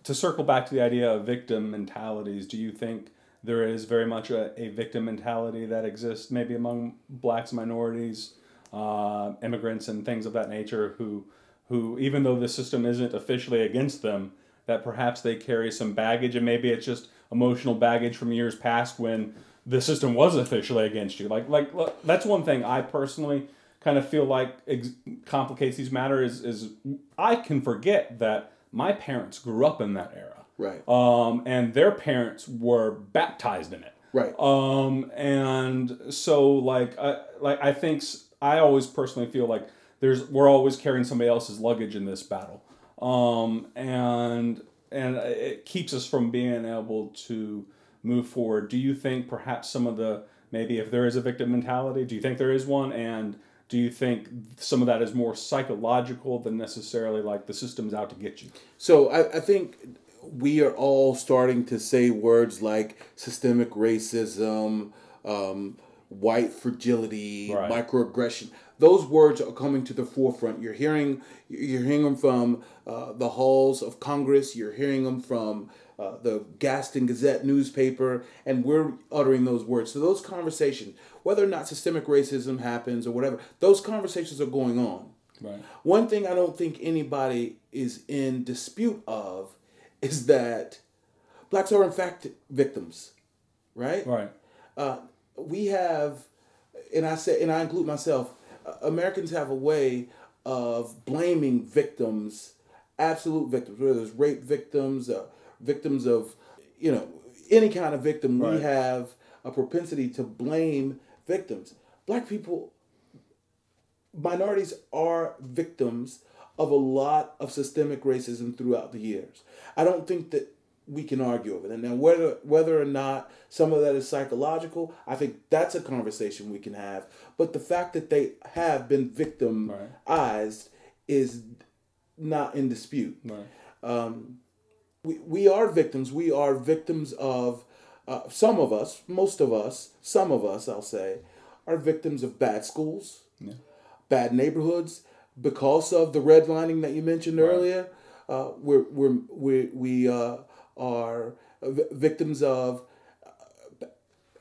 To circle back to the idea of victim mentalities, do you think there is very much a, a victim mentality that exists maybe among blacks, minorities, uh, immigrants, and things of that nature who, who, even though the system isn't officially against them, that perhaps they carry some baggage and maybe it's just emotional baggage from years past when the system was officially against you. Like, like look, that's one thing I personally kind of feel like ex- complicates these matters is, is I can forget that my parents grew up in that era. Right. Um, and their parents were baptized in it. Right. Um, and so like I like I think I always personally feel like there's we're always carrying somebody else's luggage in this battle. Um, and and it keeps us from being able to move forward. Do you think perhaps some of the maybe if there is a victim mentality, do you think there is one and do you think some of that is more psychological than necessarily like the system's out to get you? So I, I think we are all starting to say words like systemic racism, um, white fragility, Right. microaggression. Those words are coming to the forefront. You're hearing you're hearing them from uh, the halls of Congress. You're hearing them from uh, the Gaston Gazette newspaper, and we're uttering those words. So those conversations, whether or not systemic racism happens or whatever, those conversations are going on. Right. One thing I don't think anybody is in dispute of is that blacks are in fact victims, right? Right. Uh, we have, and I say, and I include myself. uh, Americans have a way of blaming victims, absolute victims, whether it's rape victims, uh, victims of, you know, any kind of victim. Right. We have a propensity to blame victims. Black people minorities are victims of a lot of systemic racism throughout the years. I don't think that we can argue over that. Now, whether whether or not some of that is psychological, I think that's a conversation we can have. But the fact that they have been victimized is not in dispute. Right. Um, we, we are victims. We are victims of uh, some of us, most of us, some of us, I'll say, are victims of bad schools, Yeah. bad neighborhoods because of the redlining that you mentioned earlier. Uh, we're, we're, we we uh, are v- victims of uh,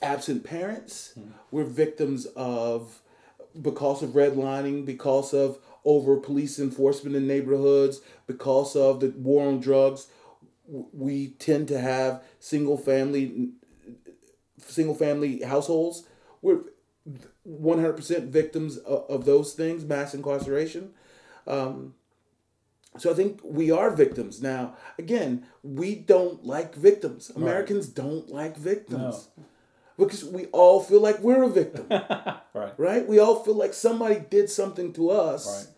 absent parents. We're victims of because of redlining, because of over police enforcement in neighborhoods, because of the war on drugs. We tend to have single family single family households. We're 100% victims of, of those things, mass incarceration. Um, so I think we are victims. Now, again, we don't like victims. Americans don't like victims. Because we all feel like we're a victim, [laughs] Right. right? We all feel like somebody did something to us.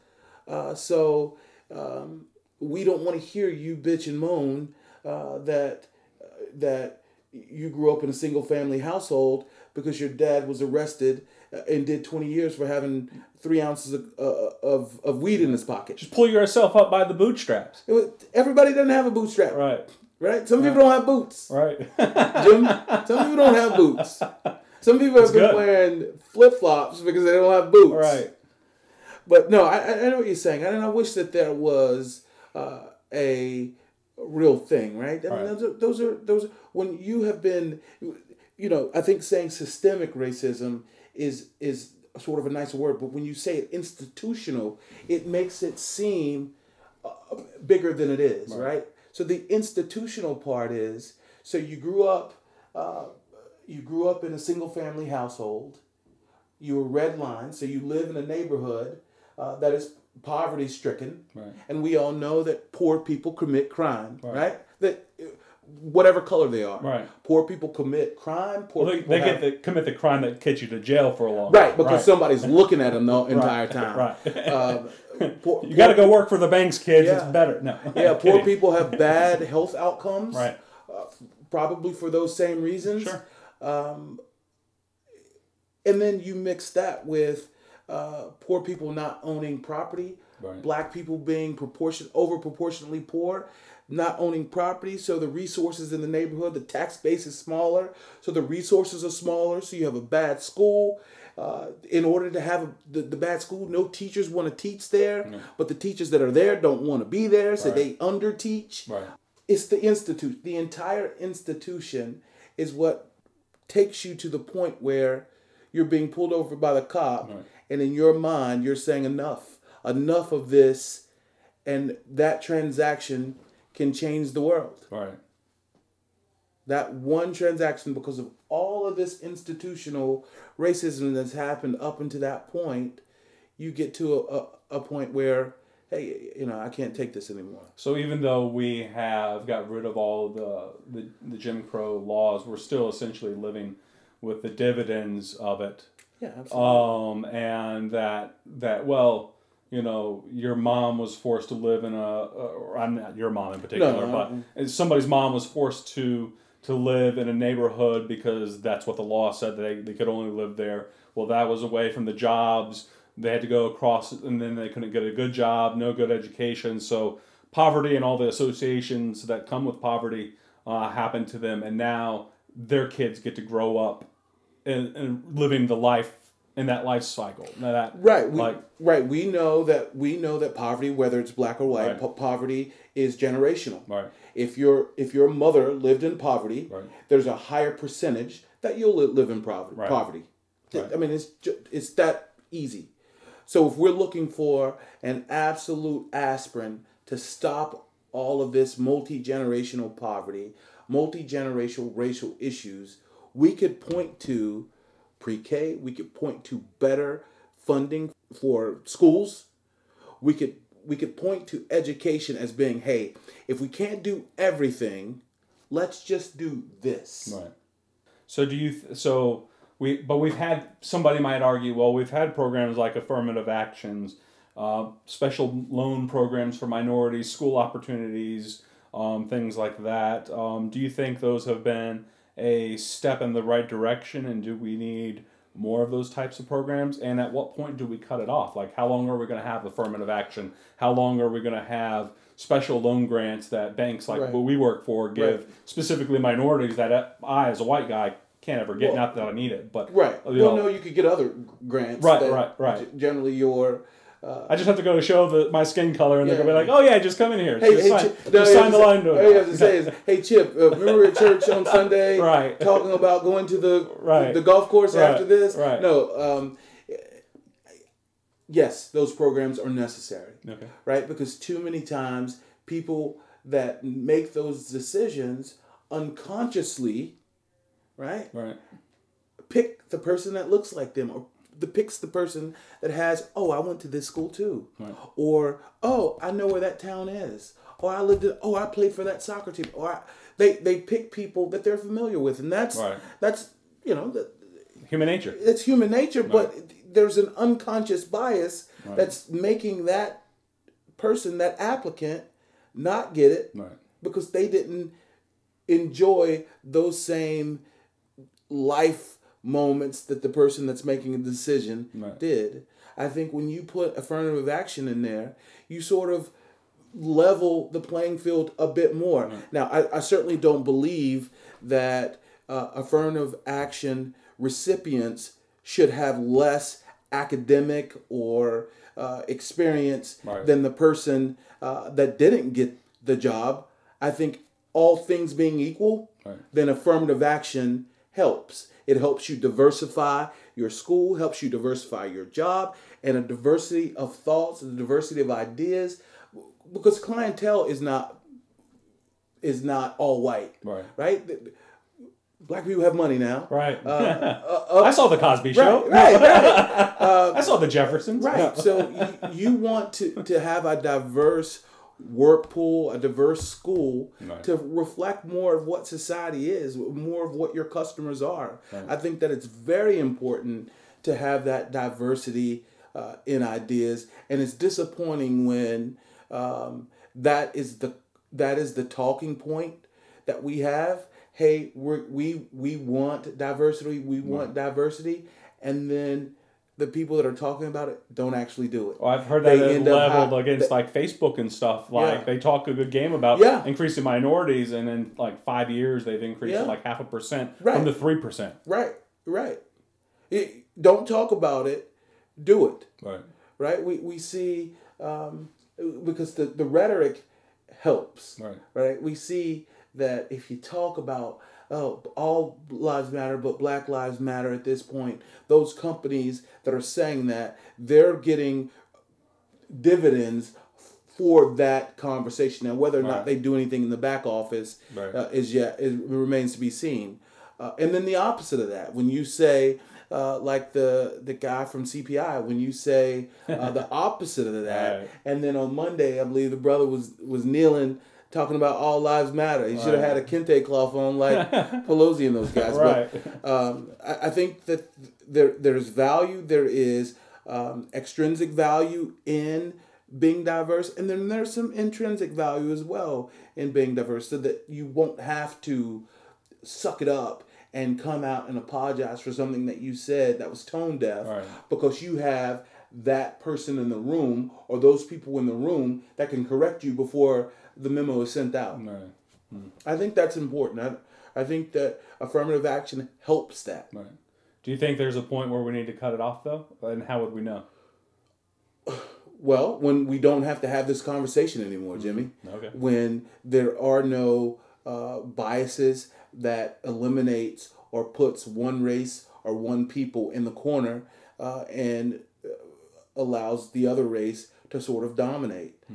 Right. Uh, so um, we don't want to hear you bitch and moan uh, that uh, that you grew up in a single family household because your dad was arrested uh, and did 20 years for having three ounces of, uh, of, of weed in his pocket. Just pull yourself up by the bootstraps. Was, everybody doesn't have a bootstrap, Right. right? Some people don't have boots. Right. [laughs] Jim, some people don't have boots. Some people have been good. wearing flip flops because they don't have boots. right. But no, I, I I know what you're saying, and I wish that there was uh, a real thing, right? I mean, Right. those are those are those. When you have been, you know, I think saying systemic racism is is sort of a nice word, but when you say it institutional, it makes it seem uh, bigger than it is, right? So the institutional part is so you grew up, uh, you grew up in a single family household you were redlined, so you live in a neighborhood uh, that is poverty stricken, Right. and we all know that poor people commit crime, right? That uh, whatever color they are, Right. Poor people commit crime. Poor Well, they, people they have, get the, commit the crime that gets you to jail for a long right because right. somebody's [laughs] looking at them the entire time. [laughs] Right. Um, [laughs] poor, You got to go work for the banks, kids. Yeah. It's better. No. Yeah, poor people have bad health outcomes. Right. Uh, probably for those same reasons. Sure. And then you mix that with uh, poor people not owning property, Right. black people being proportion over proportionately poor, not owning property, so the resources in the neighborhood, the tax base is smaller, so the resources are smaller, so you have a bad school. Uh, in order to have a, the, the bad school, no teachers want to teach there, but the teachers that are there don't want to be there, so Right. they under teach Right. it's the institute the entire institution is what takes you to the point where you're being pulled over by the cop Right. And in your mind you're saying enough enough of this and that transaction can change the world Right. that one transaction because of all of this institutional racism that's happened up until that point you get to a, a, a point where hey you know i can't take this anymore So even though we have got rid of all the, the the Jim Crow laws, we're still essentially living with the dividends of it. Yeah absolutely. Um, and that that well, you know, your mom was forced to live in a, or I'm not your mom in particular, No, but somebody's mom was forced to to live in a neighborhood because that's what the law said they, they could only live there. Well, that was away from the jobs. They had to go across, and then they couldn't get a good job, no good education. So poverty and all the associations that come with poverty uh, happened to them, and now their kids get to grow up and, and living the life in that life cycle. That Right. We, like right. We know that we know that poverty, whether it's black or white, Right. po- poverty is generational. right, If your if your mother lived in poverty, Right. there's a higher percentage that you'll live in poverty. Right. Poverty. Right. I mean, it's it's that easy. So if we're looking for an absolute aspirin to stop all of this multi generational poverty, multi generational racial issues, we could point to pre K. We could point to better funding for schools we could we could point to education as being hey if we can't do everything let's just do this right. So do you? Th- so we, but we've had somebody might argue. Well, we've had programs like affirmative actions, uh, special loan programs for minorities, school opportunities, um, things like that. Um, do you think those have been a step in the right direction, and do we need more of those types of programs? And at what point do we cut it off? Like, how long are we going to have affirmative action? How long are we going to have special loan grants that banks like Right. what we work for give Right. specifically minorities that uh, I, as a white guy, can't ever get? Well- Not that I need it, but right you well know, no you could get other grants Right, right, right. generally your uh, I just have to go show the, my skin color, and they're gonna be like, "Oh yeah, just come in here, Hey, just hey, sign, Chip, just no, sign the have line to, to all you have to say [laughs] is, "Hey, Chip, uh, remember at church on [laughs] Sunday, Right. talking about going to the Right. the golf course Right, after this?" right. No, um, yes, those programs are necessary. Okay. right? Because too many times people that make those decisions unconsciously, right, Right. pick the person that looks like them or the picks the person that has, oh, I went to this school too. Right. Or, oh, I know where that town is. Or I lived in, oh, I played for that soccer team. Or I, they they pick people that they're familiar with. And that's Right. that's you know, the, Human nature. it's human nature, but there's an unconscious bias Right. that's making that person, that applicant, not get it Right. because they didn't enjoy those same life moments that the person that's making a decision Right. did. I think when you put affirmative action in there, you sort of level the playing field a bit more. Now, I, I certainly don't believe that uh, affirmative action recipients should have less academic or uh, experience Right. than the person uh, that didn't get the job. I think all things being equal, Right. then affirmative action helps. It helps you diversify your school, helps you diversify your job, and a diversity of thoughts, a diversity of ideas, because clientele is not is not all white, Right. right? Black people have money now, Right. Uh, [laughs] uh, uh, I saw the Cosby Show. uh, Right, right, [laughs] I saw the Jeffersons. right. So you, you want to, to have a diverse work pool, a diverse school Right. to reflect more of what society is, more of what your customers are. I think that it's very important to have that diversity uh, in ideas, and it's disappointing when um, that is the that is the talking point that we have. Hey, we're, we we want diversity. We want diversity, and then the people that are talking about it don't actually do it. Well, I've heard that They end leveled against like Facebook and stuff. Like Yeah. they talk a good game about Yeah. increasing minorities, and in like five years they've increased Yeah. like half a percent Right. from the three percent. Right, right. It- don't talk about it. Do it. Right. Right. We we see um, because the the rhetoric helps. Right. Right. We see that if you talk about oh all lives matter but black lives matter at this point those companies that are saying that they're getting dividends for that conversation now whether or not Right. they do anything in the back office Right. uh, is yet it remains to be seen uh, and then the opposite of that when you say uh, like the the guy from CPI when you say uh, the [laughs] opposite of that Right. and then on Monday I believe the brother was was kneeling talking about all lives matter he should have had a kente cloth on like [laughs] Pelosi and those guys Right. but um, I, I think that there there's value there is um, extrinsic value in being diverse and then there's some intrinsic value as well in being diverse so that you won't have to suck it up and come out and apologize for something that you said that was tone deaf Right. because you have that person in the room or those people in the room that can correct you before the memo is sent out. Right. I think that's important. I, I think that affirmative action helps that. Right. Do you think there's a point where we need to cut it off though? And how would we know? [sighs] Well, when we don't have to have this conversation anymore, Jimmy. Okay. When there are no uh, biases that eliminates or puts one race or one people in the corner uh, and uh, allows the other race to sort of dominate. I,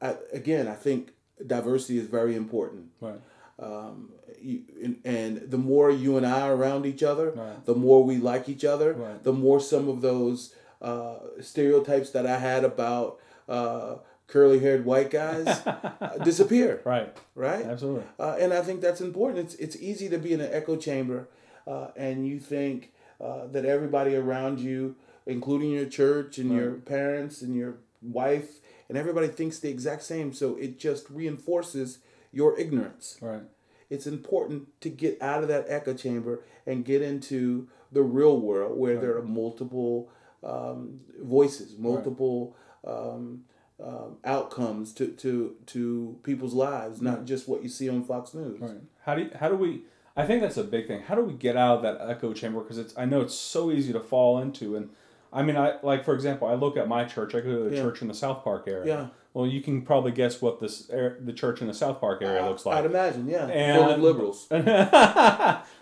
I, again, I think diversity is very important. Right. Um, you, and, and the more you and I are around each other, Right. the more we like each other, Right. the more some of those uh, stereotypes that I had about uh, curly haired white guys [laughs] uh, disappear. Right. Right? Absolutely. Uh, and I think that's important. It's, it's easy to be in an echo chamber uh, and you think uh, that everybody around you, including your church and your parents and your wife, and everybody thinks the exact same. So it just reinforces your ignorance Right. it's important to get out of that echo chamber and get into the real world where there are multiple um, voices, multiple um, um, outcomes to, to to people's lives, not just what you see on Fox News. Right. How do you, how do we? I think that's a big thing. How do we get out of that echo chamber? Because it's I know it's so easy to fall into. And I mean, I like for example, I look at my church. I go to the Yeah. church in the South Park area. Yeah. Well, you can probably guess what this ar- the church in the South Park area looks like. I'd imagine, yeah, And- full of liberals. [laughs]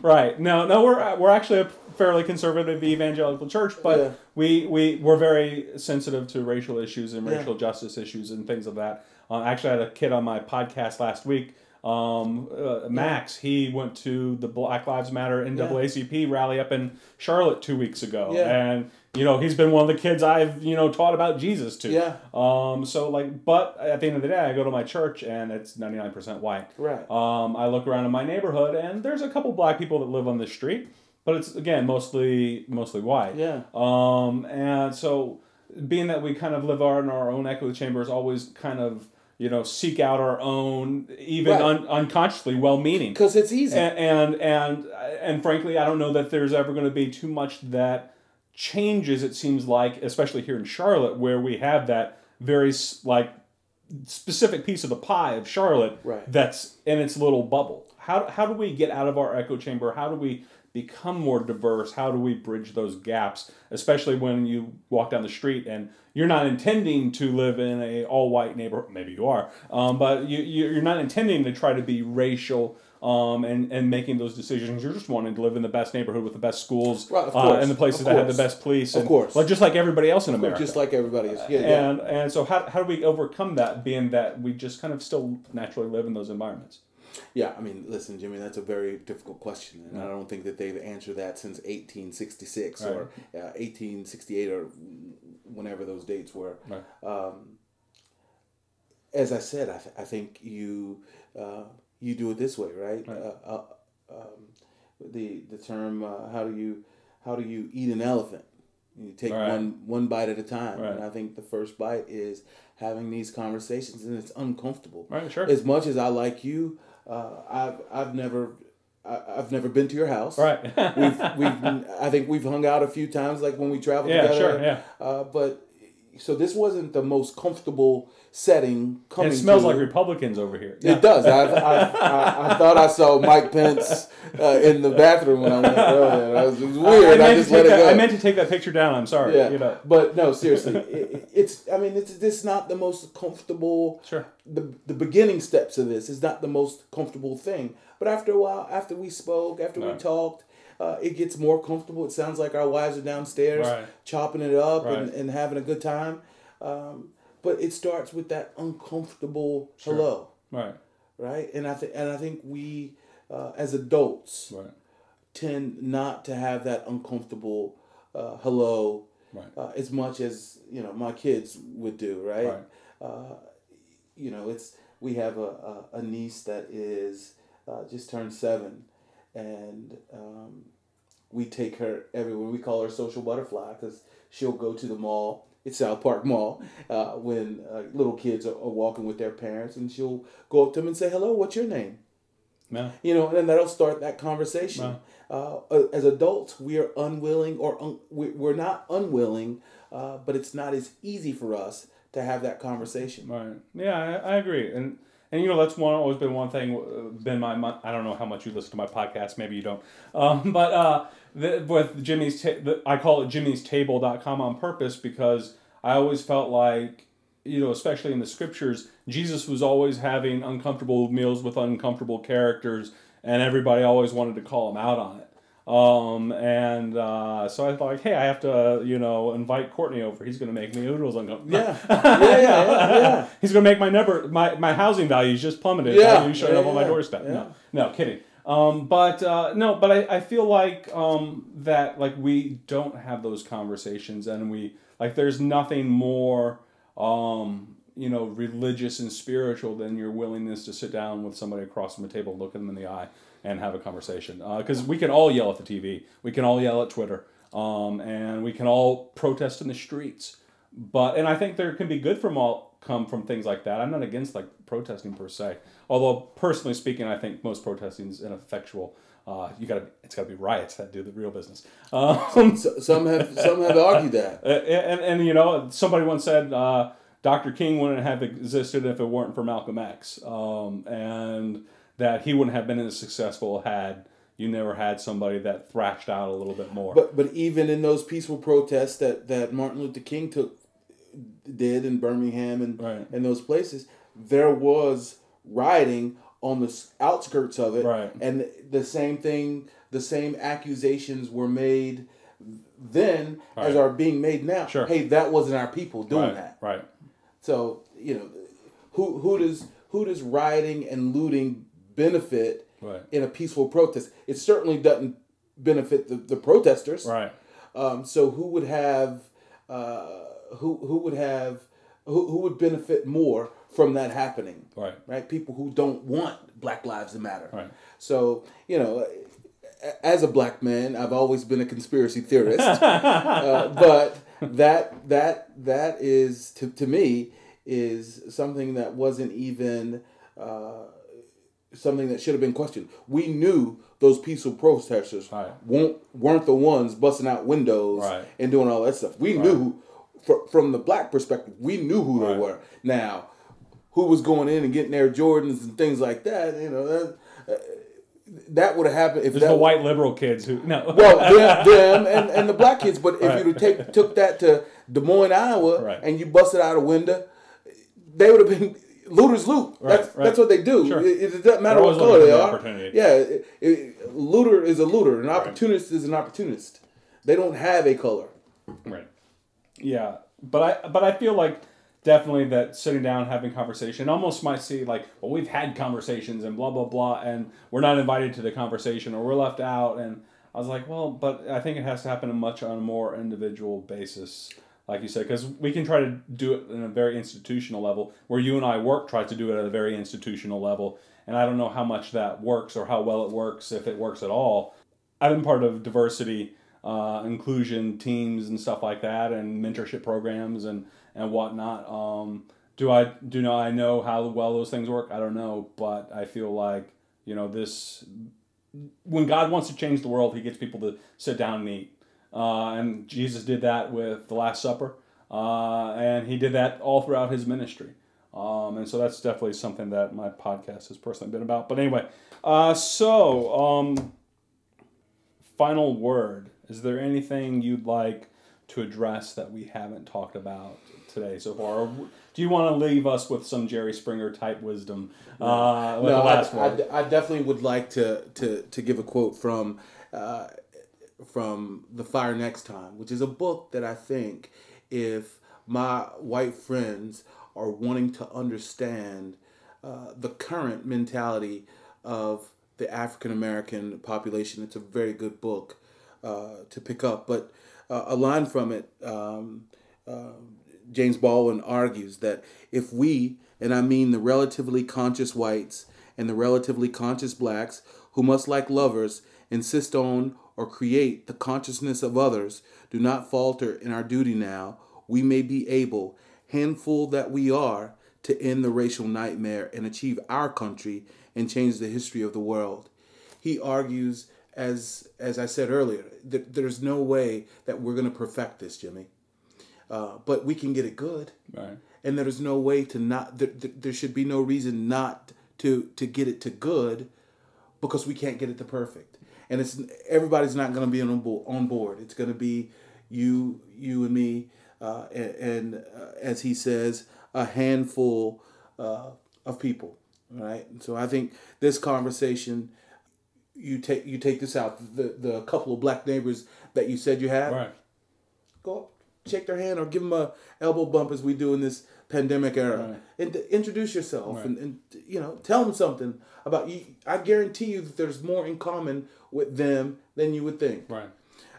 right. No, no, we're we're actually a fairly conservative evangelical church, but Yeah. we we we're very sensitive to racial issues and Yeah. racial justice issues and things of that. Uh, actually, I had a kid on my podcast last week. Um, uh, Max, he went to the Black Lives Matter NAACP rally up in Charlotte two weeks ago, Yeah. and you know he's been one of the kids I've you know taught about Jesus to. Yeah. Um. So like, but at the end of the day, I go to my church and it's ninety nine percent white. Right. Um, I look around in my neighborhood, and there's a couple black people that live on the street, but it's again mostly mostly white. Yeah. Um, and so, being that we kind of live our, in our own echo chambers, always kind of you know seek out our own, even Right. un- unconsciously well-meaning. Because it's easy. And, and and and frankly, I don't know that there's ever going to be too much that changes. It seems like, especially here in Charlotte, where we have that very like specific piece of the pie of Charlotte Right. that's in its little bubble. How, how do we get out of our echo chamber? How do we become more diverse? How do we bridge those gaps, especially when you walk down the street and you're not intending to live in a all white neighborhood? Maybe you are, um, but you, you- you're not intending to try to be racial. Um, and, and making those decisions, you're just wanting to live in the best neighborhood with the best schools Right, uh, and the places that have the best police, And, Of course. like just like everybody else in America. Just like everybody is. Yeah, yeah. And and so how, how do we overcome that? Being that we just kind of still naturally live in those environments. Yeah, I mean, listen, Jimmy, that's a very difficult question, and I don't think that they've answered that since 1866 or uh, 1868 or whenever those dates were. Right. Um, as I said, I, th- I think you uh, you do it this way, right? Uh, uh, um, the the term uh, how do you how do you eat an elephant? You take Right. one one bite at a time, Right. and I think the first bite is having these conversations, and it's uncomfortable Right, sure. as much as I like you, uh, I've I've never I've never been to your house. Right. [laughs] We've we've I think we've hung out a few times, like when we traveled Yeah, together. sure, yeah. Uh, but so this wasn't the most comfortable setting coming. it smells to. like Republicans over here. It does. I, I, I, I thought I saw Mike Pence uh, in the bathroom when I went earlier. It was, it was weird. I, just to let take it that, go. I meant to take that picture down. I'm sorry. yeah, You know. but no, seriously, it, it's. I mean, it's this not the most comfortable Sure. the the beginning steps of this is not the most comfortable thing. But after a while, after we spoke, after we talked, uh, it gets more comfortable. It sounds like our wives are downstairs Right. chopping it up and, and having a good time. Um, but it starts with that uncomfortable hello, Right. right? And I think and I think we uh, as adults Right. tend not to have that uncomfortable uh, hello Right. uh, as much as you know my kids would do, right? Right. Uh, you know, it's we have a, a, a niece that is uh, just turned seven, and um, we take her everywhere. We call her social butterfly because she'll go to the mall. It's South Park Mall uh, when uh, little kids are, are walking with their parents, and she'll go up to them and say, "Hello, what's your name?" Yeah. you know, and that'll start that conversation. Uh, as adults, we are unwilling, or un- we- we're not unwilling, uh, but it's not as easy for us to have that conversation. Right. Yeah, I, I agree. And and you know that's one always been one thing. uh, Been my, I don't know how much you listen to my podcast. Maybe you don't. Um, [laughs] but uh, the, with Jimmy's ta- the, I call it Jimmy's Table.com on purpose because I always felt like you know especially in the scriptures Jesus was always having uncomfortable meals with uncomfortable characters and everybody always wanted to call him out on it. Um, and uh, so I thought, like, hey, I have to, you know, invite Courtney over. He's going to make me oodles uncomfortable. Yeah, yeah, [laughs] yeah, yeah. yeah. He's gonna make my number, my, my housing values just plummeted. Yeah, you showing yeah, up on my doorstep. No, no, kidding. Um, but uh, no, but I, I feel like um, that like we don't have those conversations, and we like there's nothing more um, you know religious and spiritual than your willingness to sit down with somebody across from the table, look them in the eye, and have a conversation. Because we can all yell at the TV, we can all yell at Twitter, um, and we can all protest in the streets but and I think there can be good from all come from things like that. I'm not against like protesting per se, although personally speaking, I think most protesting is ineffectual. Uh, you got to it's got to be riots that do the real business. [laughs] Um, So, some have some have argued that. [laughs] and, and you know somebody once said uh, Dr. King wouldn't have existed if it weren't for Malcolm X, um, and that he wouldn't have been as successful had you never had somebody that thrashed out a little bit more. But but even in those peaceful protests that, that Martin Luther King took did in Birmingham and Right. and those places, there was rioting on the outskirts of it, Right. and the same thing, the same accusations were made then as are being made now. Sure. Hey, that wasn't our people doing right, that. right, So you know, who who does who does rioting and looting benefit right, in a peaceful protest? It certainly doesn't benefit the, the protesters. right, Um, so who would have uh, who who would have who, who would benefit more from that happening? right, Right, people who don't want Black Lives to matter. right. So you know, as a black man, I've always been a conspiracy theorist, [laughs] uh, but that that that is to to me is something that wasn't even. Uh, something that should have been questioned. We knew those peaceful protesters Right. won't, weren't the ones busting out windows Right. and doing all that stuff. We knew, fr- from the black perspective, we knew who they were. Now, who was going in and getting their Jordans and things like that. You know that. Uh, that would have happened if There's that the white liberal kids who no. well, them, [laughs] them and, and the black kids. But if Right. you'd take, took that to Des Moines, Iowa, Right. and you busted out a window, they would have been looters loot. Right, that's right. that's what they do. Sure. It, it doesn't matter what color they are. Yeah, it, it, looter is a looter. An opportunist is an opportunist. They don't have a color. Right. Yeah, but I but I feel like definitely that sitting down having conversation almost might see like well we've had conversations and blah blah blah and we're not invited to the conversation or we're left out and I was like well but I think it has to happen much on a more individual basis like you said because we can try to do it in a very institutional level where you and I work tries to do it at a very institutional level and I don't know how much that works or how well it works if it works at all I've been part of diversity, uh, inclusion teams and stuff like that, and mentorship programs and and whatnot. Um, do I do not I know how well those things work? I don't know, but I feel like you know this. When God wants to change the world, He gets people to sit down and eat, uh, and Jesus did that with the Last Supper, uh, and He did that all throughout His ministry. Um, and so that's definitely something that my podcast has personally been about. But anyway, uh, so um, final word. Is there anything you'd like to address that we haven't talked about today so far? Or do you want to leave us with some Jerry Springer type wisdom? Uh, no, the last I. I, I definitely would like to to to give a quote from uh, from the Fire Next Time, which is a book that I think if my white friends are wanting to understand uh, the current mentality of the African American population, it's a very good book uh, to pick up. But uh, a line from it. Um, James Baldwin argues that if we, and I mean the relatively conscious whites and the relatively conscious blacks, who must, like lovers, insist on or create the consciousness of others, do not falter in our duty now, we may be able, handful that we are, to end the racial nightmare and achieve our country and change the history of the world. He argues, as as I said earlier, that there's no way that we're going to perfect this, Jimmy uh, but we can get it good. Right. And there's no way to not. There, there there should be no reason not to to get it to good, because we can't get it to perfect. And it's everybody's not going to be on board. On board, it's going to be you, you and me, uh, and, and uh, as he says, a handful uh, of people. Right. And so I think this conversation, you take you take this out. The the couple of black neighbors that you said you had Right. go up, shake their hand, or give them a elbow bump as we do in this pandemic era, Right. and introduce yourself Right. and, and you know tell them something about you. I guarantee you that there's more in common with them than you would think. Right.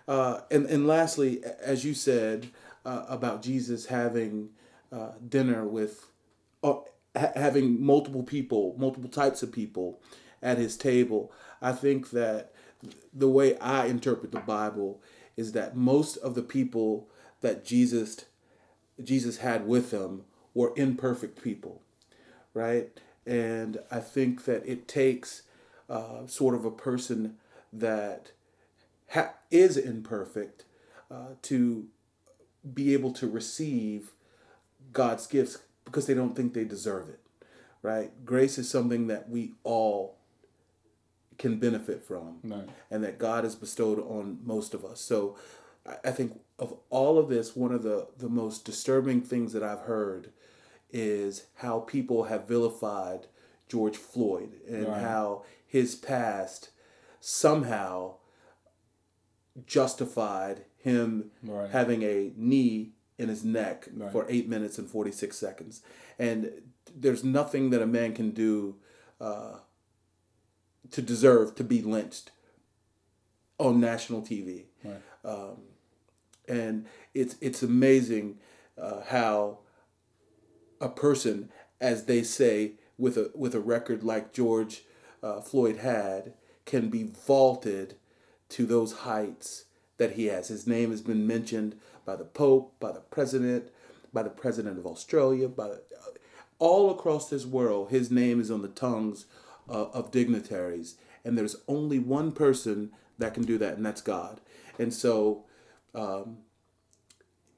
Uh, and and lastly, as you said uh, about Jesus having uh, dinner with, uh, ha- having multiple people, multiple types of people at his table, I think that the way I interpret the Bible is that most of the people that Jesus Jesus had with him were imperfect people, right? And I think that it takes uh, sort of a person that ha- is imperfect uh, to be able to receive God's gifts because they don't think they deserve it, right? Grace is something that we all can benefit from Right. and that God has bestowed on most of us. So I- I think of all of this, one of the, the most disturbing things that I've heard is how people have vilified George Floyd and Right. how his past somehow justified him Right. having a knee in his neck Right. for eight minutes and 46 seconds. And there's nothing that a man can do uh, to deserve to be lynched on national TV. Um, and it's it's amazing uh, how a person, as they say, with a with a record like George uh, Floyd had, can be vaulted to those heights that he has. His name has been mentioned by the Pope, by the President, by the President of Australia, by the, all across this world. His name is on the tongues uh, of dignitaries, and there's only one person that can do that, and that's God. And so, um,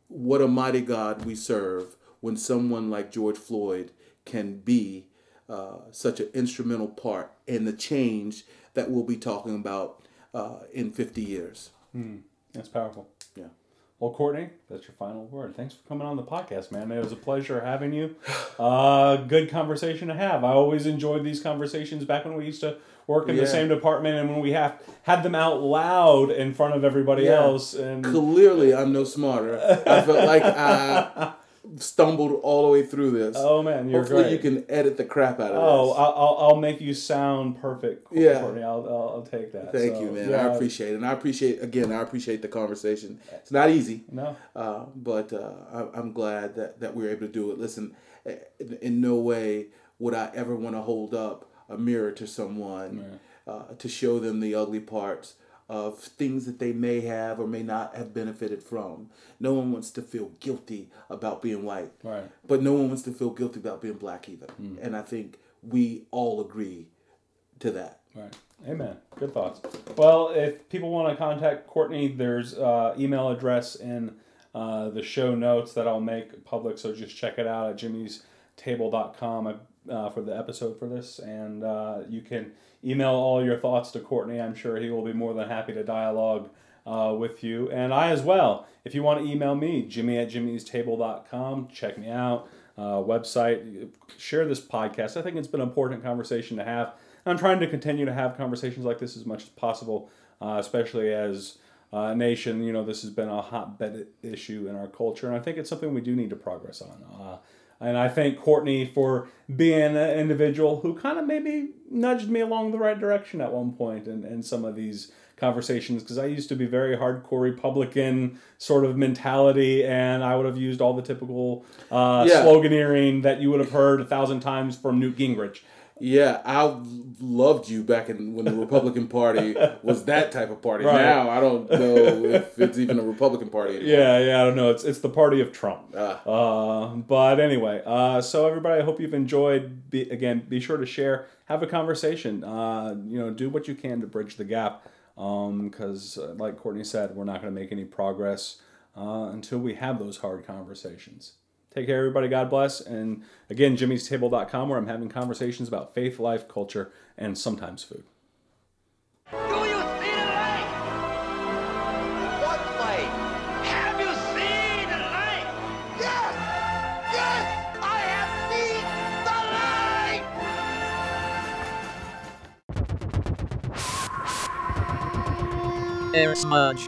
what a mighty God we serve when someone like George Floyd can be uh, such an instrumental part in the change that we'll be talking about uh, in 50 years. That's powerful. Yeah. Well, Courtney, that's your final word. Thanks for coming on the podcast, man. It was a pleasure having you. [sighs] Uh, good conversation to have. I always enjoyed these conversations back when we used to work in Yeah. the same department and when we have had them out loud in front of everybody Yeah. else. And Clearly, I'm no smarter. I felt like I stumbled all the way through this. oh man, you're Hopefully, great. you can edit the crap out of Oh, this. I'll, I'll, I'll make you sound perfect, Yeah. Courtney. I'll, I'll, I'll take that. Thank So, you, man. yeah, I appreciate it. And I appreciate, again, I appreciate the conversation. It's not easy. No, Uh, but uh, I, I'm glad that, that we were able to do it. Listen, in, in no way would I ever want to hold up a mirror to someone uh, to show them the ugly parts of things that they may have or may not have benefited from. No one wants to feel guilty about being white, right. but no one wants to feel guilty about being black either. And I think we all agree to that. Right. Amen. Good thoughts. Well, if people want to contact Courtney, there's uh, email address in uh, the show notes that I'll make public. So just check it out at jimmy'stable.com uh, for the episode for this. And uh, you can email all your thoughts to Courtney. I'm sure he will be more than happy to dialogue uh, with you. And I as well. If you want to email me, jimmy at jimmy'stable.com, check me out. Uh, website, share this podcast. I think it's been an important conversation to have. I'm trying to continue to have conversations like this as much as possible, uh, especially as a nation. You know, this has been a hotbed issue in our culture, and I think it's something we do need to progress on. Uh, and I thank Courtney for being an individual who kind of maybe nudged me along the right direction at one point in, in some of these conversations because I used to be very hardcore Republican sort of mentality, and I would have used all the typical uh, Yeah. sloganeering that you would have heard a thousand times from Newt Gingrich. Yeah, I loved you back in when the Republican Party was that type of party. Right. Now I don't know if it's even a Republican Party. Anymore. Yeah, yeah, I don't know. It's it's the party of Trump. Ah. Uh, but anyway, uh, so everybody, I hope you've enjoyed. Be, again, be sure to share, have a conversation. Uh, you know, do what you can to bridge the gap. Because, uh, like Courtney said, we're not going to make any progress uh, until we have those hard conversations. Take care, everybody. God bless. And again, jimmy'stable.com, where I'm having conversations about faith, life, culture, and sometimes food. Do you see the light? What light? Have you seen the light? Yes! Yes! I have seen the light! Air Smudge.